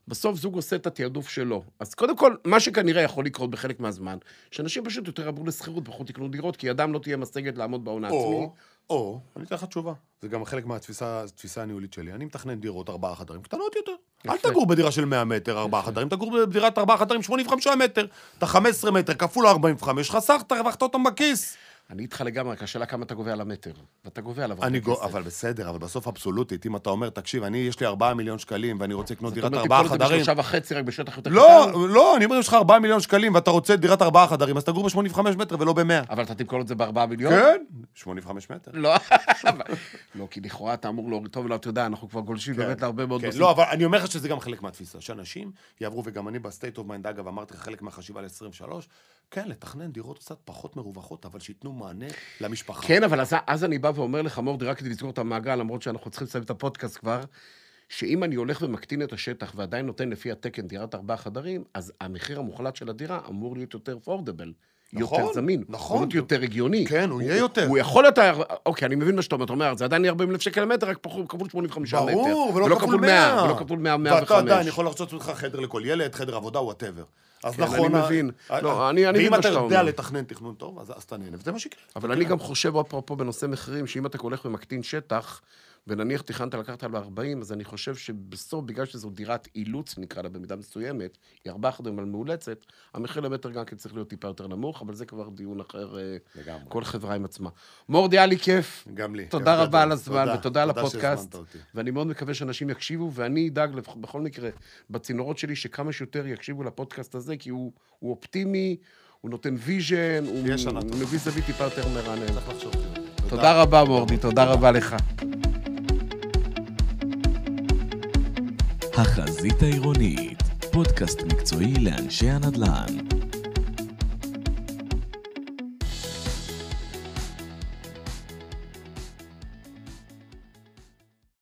בסוף זוג עושה את התעדוף שלו. אז קודם כל, מה שכנראה יכול לקרות בחלק מהזמן, שאנשים פשוט יותר יעברו לשכירות, פחות יקנו דירות, כי ידם לא תהיה משגת לעמוד בהון העצמי. או, אני אתן לך תשובה. זה גם חלק מהתפיסה התפיסה הניהולית שלי. אני מתכנן דירות ארבעה חדרים קטנות יותר. אל. תגור בדירה של 100 מטר, ארבעה חדרים, תגור בדירת ארבעה חדרים 85 מטר. אתה 15 מטר כפול 45, חסכת, הרווחת אותם בכיס. אני איתך לגמרי, רק השאלה כמה אתה גובה על המטר. ואתה גובה עליו הרבה. כסף. אבל בסדר, אבל בסוף אבסולוטית, אם אתה אומר, תקשיב, אני, יש לי 4 מיליון שקלים ואני רוצה לקנות זאת דירת אומרת, ארבעה תמכור את זה חדרים... בשלושה וחצי, רק בשטח יותר לא, קטן. לא, אני אומר, יש לך 4 מיליון שקלים ואתה רוצה דירת ארבעה חדרים, אז תגור ב-85 מטר ולא ב-100. אבל אתה תמכור את זה בארבעה מיליון? כן, 85 מטר. לא, לא, כי לכאורה אתה אמור להוריד טוב, לא, אתה יודע, אנחנו כבר גולשים באמת להרבה מאוד כן, נושאים. לא, אבל אני אומר לך שזה גם חלק מהתפיסה, שאנשים יעברו, וגם אני ב state of mind, אגב, אמרתי לך חלק מהחשיבה ל-23, כן, לתכנן דירות קצת פחות מרווחות, אבל שייתנו מענה למשפחה. כן, אבל אז, אז אני בא ואומר לך, מורדי, רק כדי לסגור את המעגל, למרות שאנחנו צריכים לסיים את הפודקאסט כבר, שאם אני הולך ומקטין את השטח ועדיין נותן לפי התקן דירת ארבעה חדרים, אז המחיר המוחלט של הדירה אמור להיות יותר affordable. נכון, יותר זמין. נכון. הוא יותר הגיוני. כן, הוא יהיה יותר. הוא יכול להיות... אוקיי, אני מבין מה שאתה אומר. אתה אומר, זה עדיין יהיה 40 אלף שקל למטר, רק פחות- כפול 85 מטר. ברור, ולא כפול 100. ולא כפול 100, ואתה 105. עדיין יכול להרשות לעצמך חדר לכל ילד, חדר עבודה, whatever. אז כן, נכון... אני מבין. לא, אני- אני מבין מה ואם שאתה אתה יודע אומר. לתכנן תכנון טוב, אז אז אתה נהנה, וזה מה שיקרה. אבל אני גם חושב, אפרופו בנושא מחירים, שאם אתה הולך ומקטין שטח, ונניח תכננת לקחת על 40, אז אני חושב שבסוף, בגלל שזו דירת אילוץ, נקרא לה במידה מסוימת, היא ארבעה חדרים על מאולצת, המחיר למטר גם כן צריך להיות טיפה יותר נמוך, אבל זה כבר דיון אחר, אה, לגמרי. כל חברה עם עצמה. מורדי, היה לי כיף. גם לי. תודה רבה גדול. על הזמן, תודה. ותודה על הפודקאסט. ואני מאוד מקווה שאנשים יקשיבו, ואני אדאג בכל מקרה, בצינורות שלי, שכמה שיותר יקשיבו לפודקאסט הזה, כי הוא, הוא אופטימי, הוא נותן vision, הוא. מביא זווית טיפה יותר מרענן. תודה רבה, מורדי, תודה רבה לך. החזית העירונית, פודקאסט מקצועי לאנשי הנדל"ן.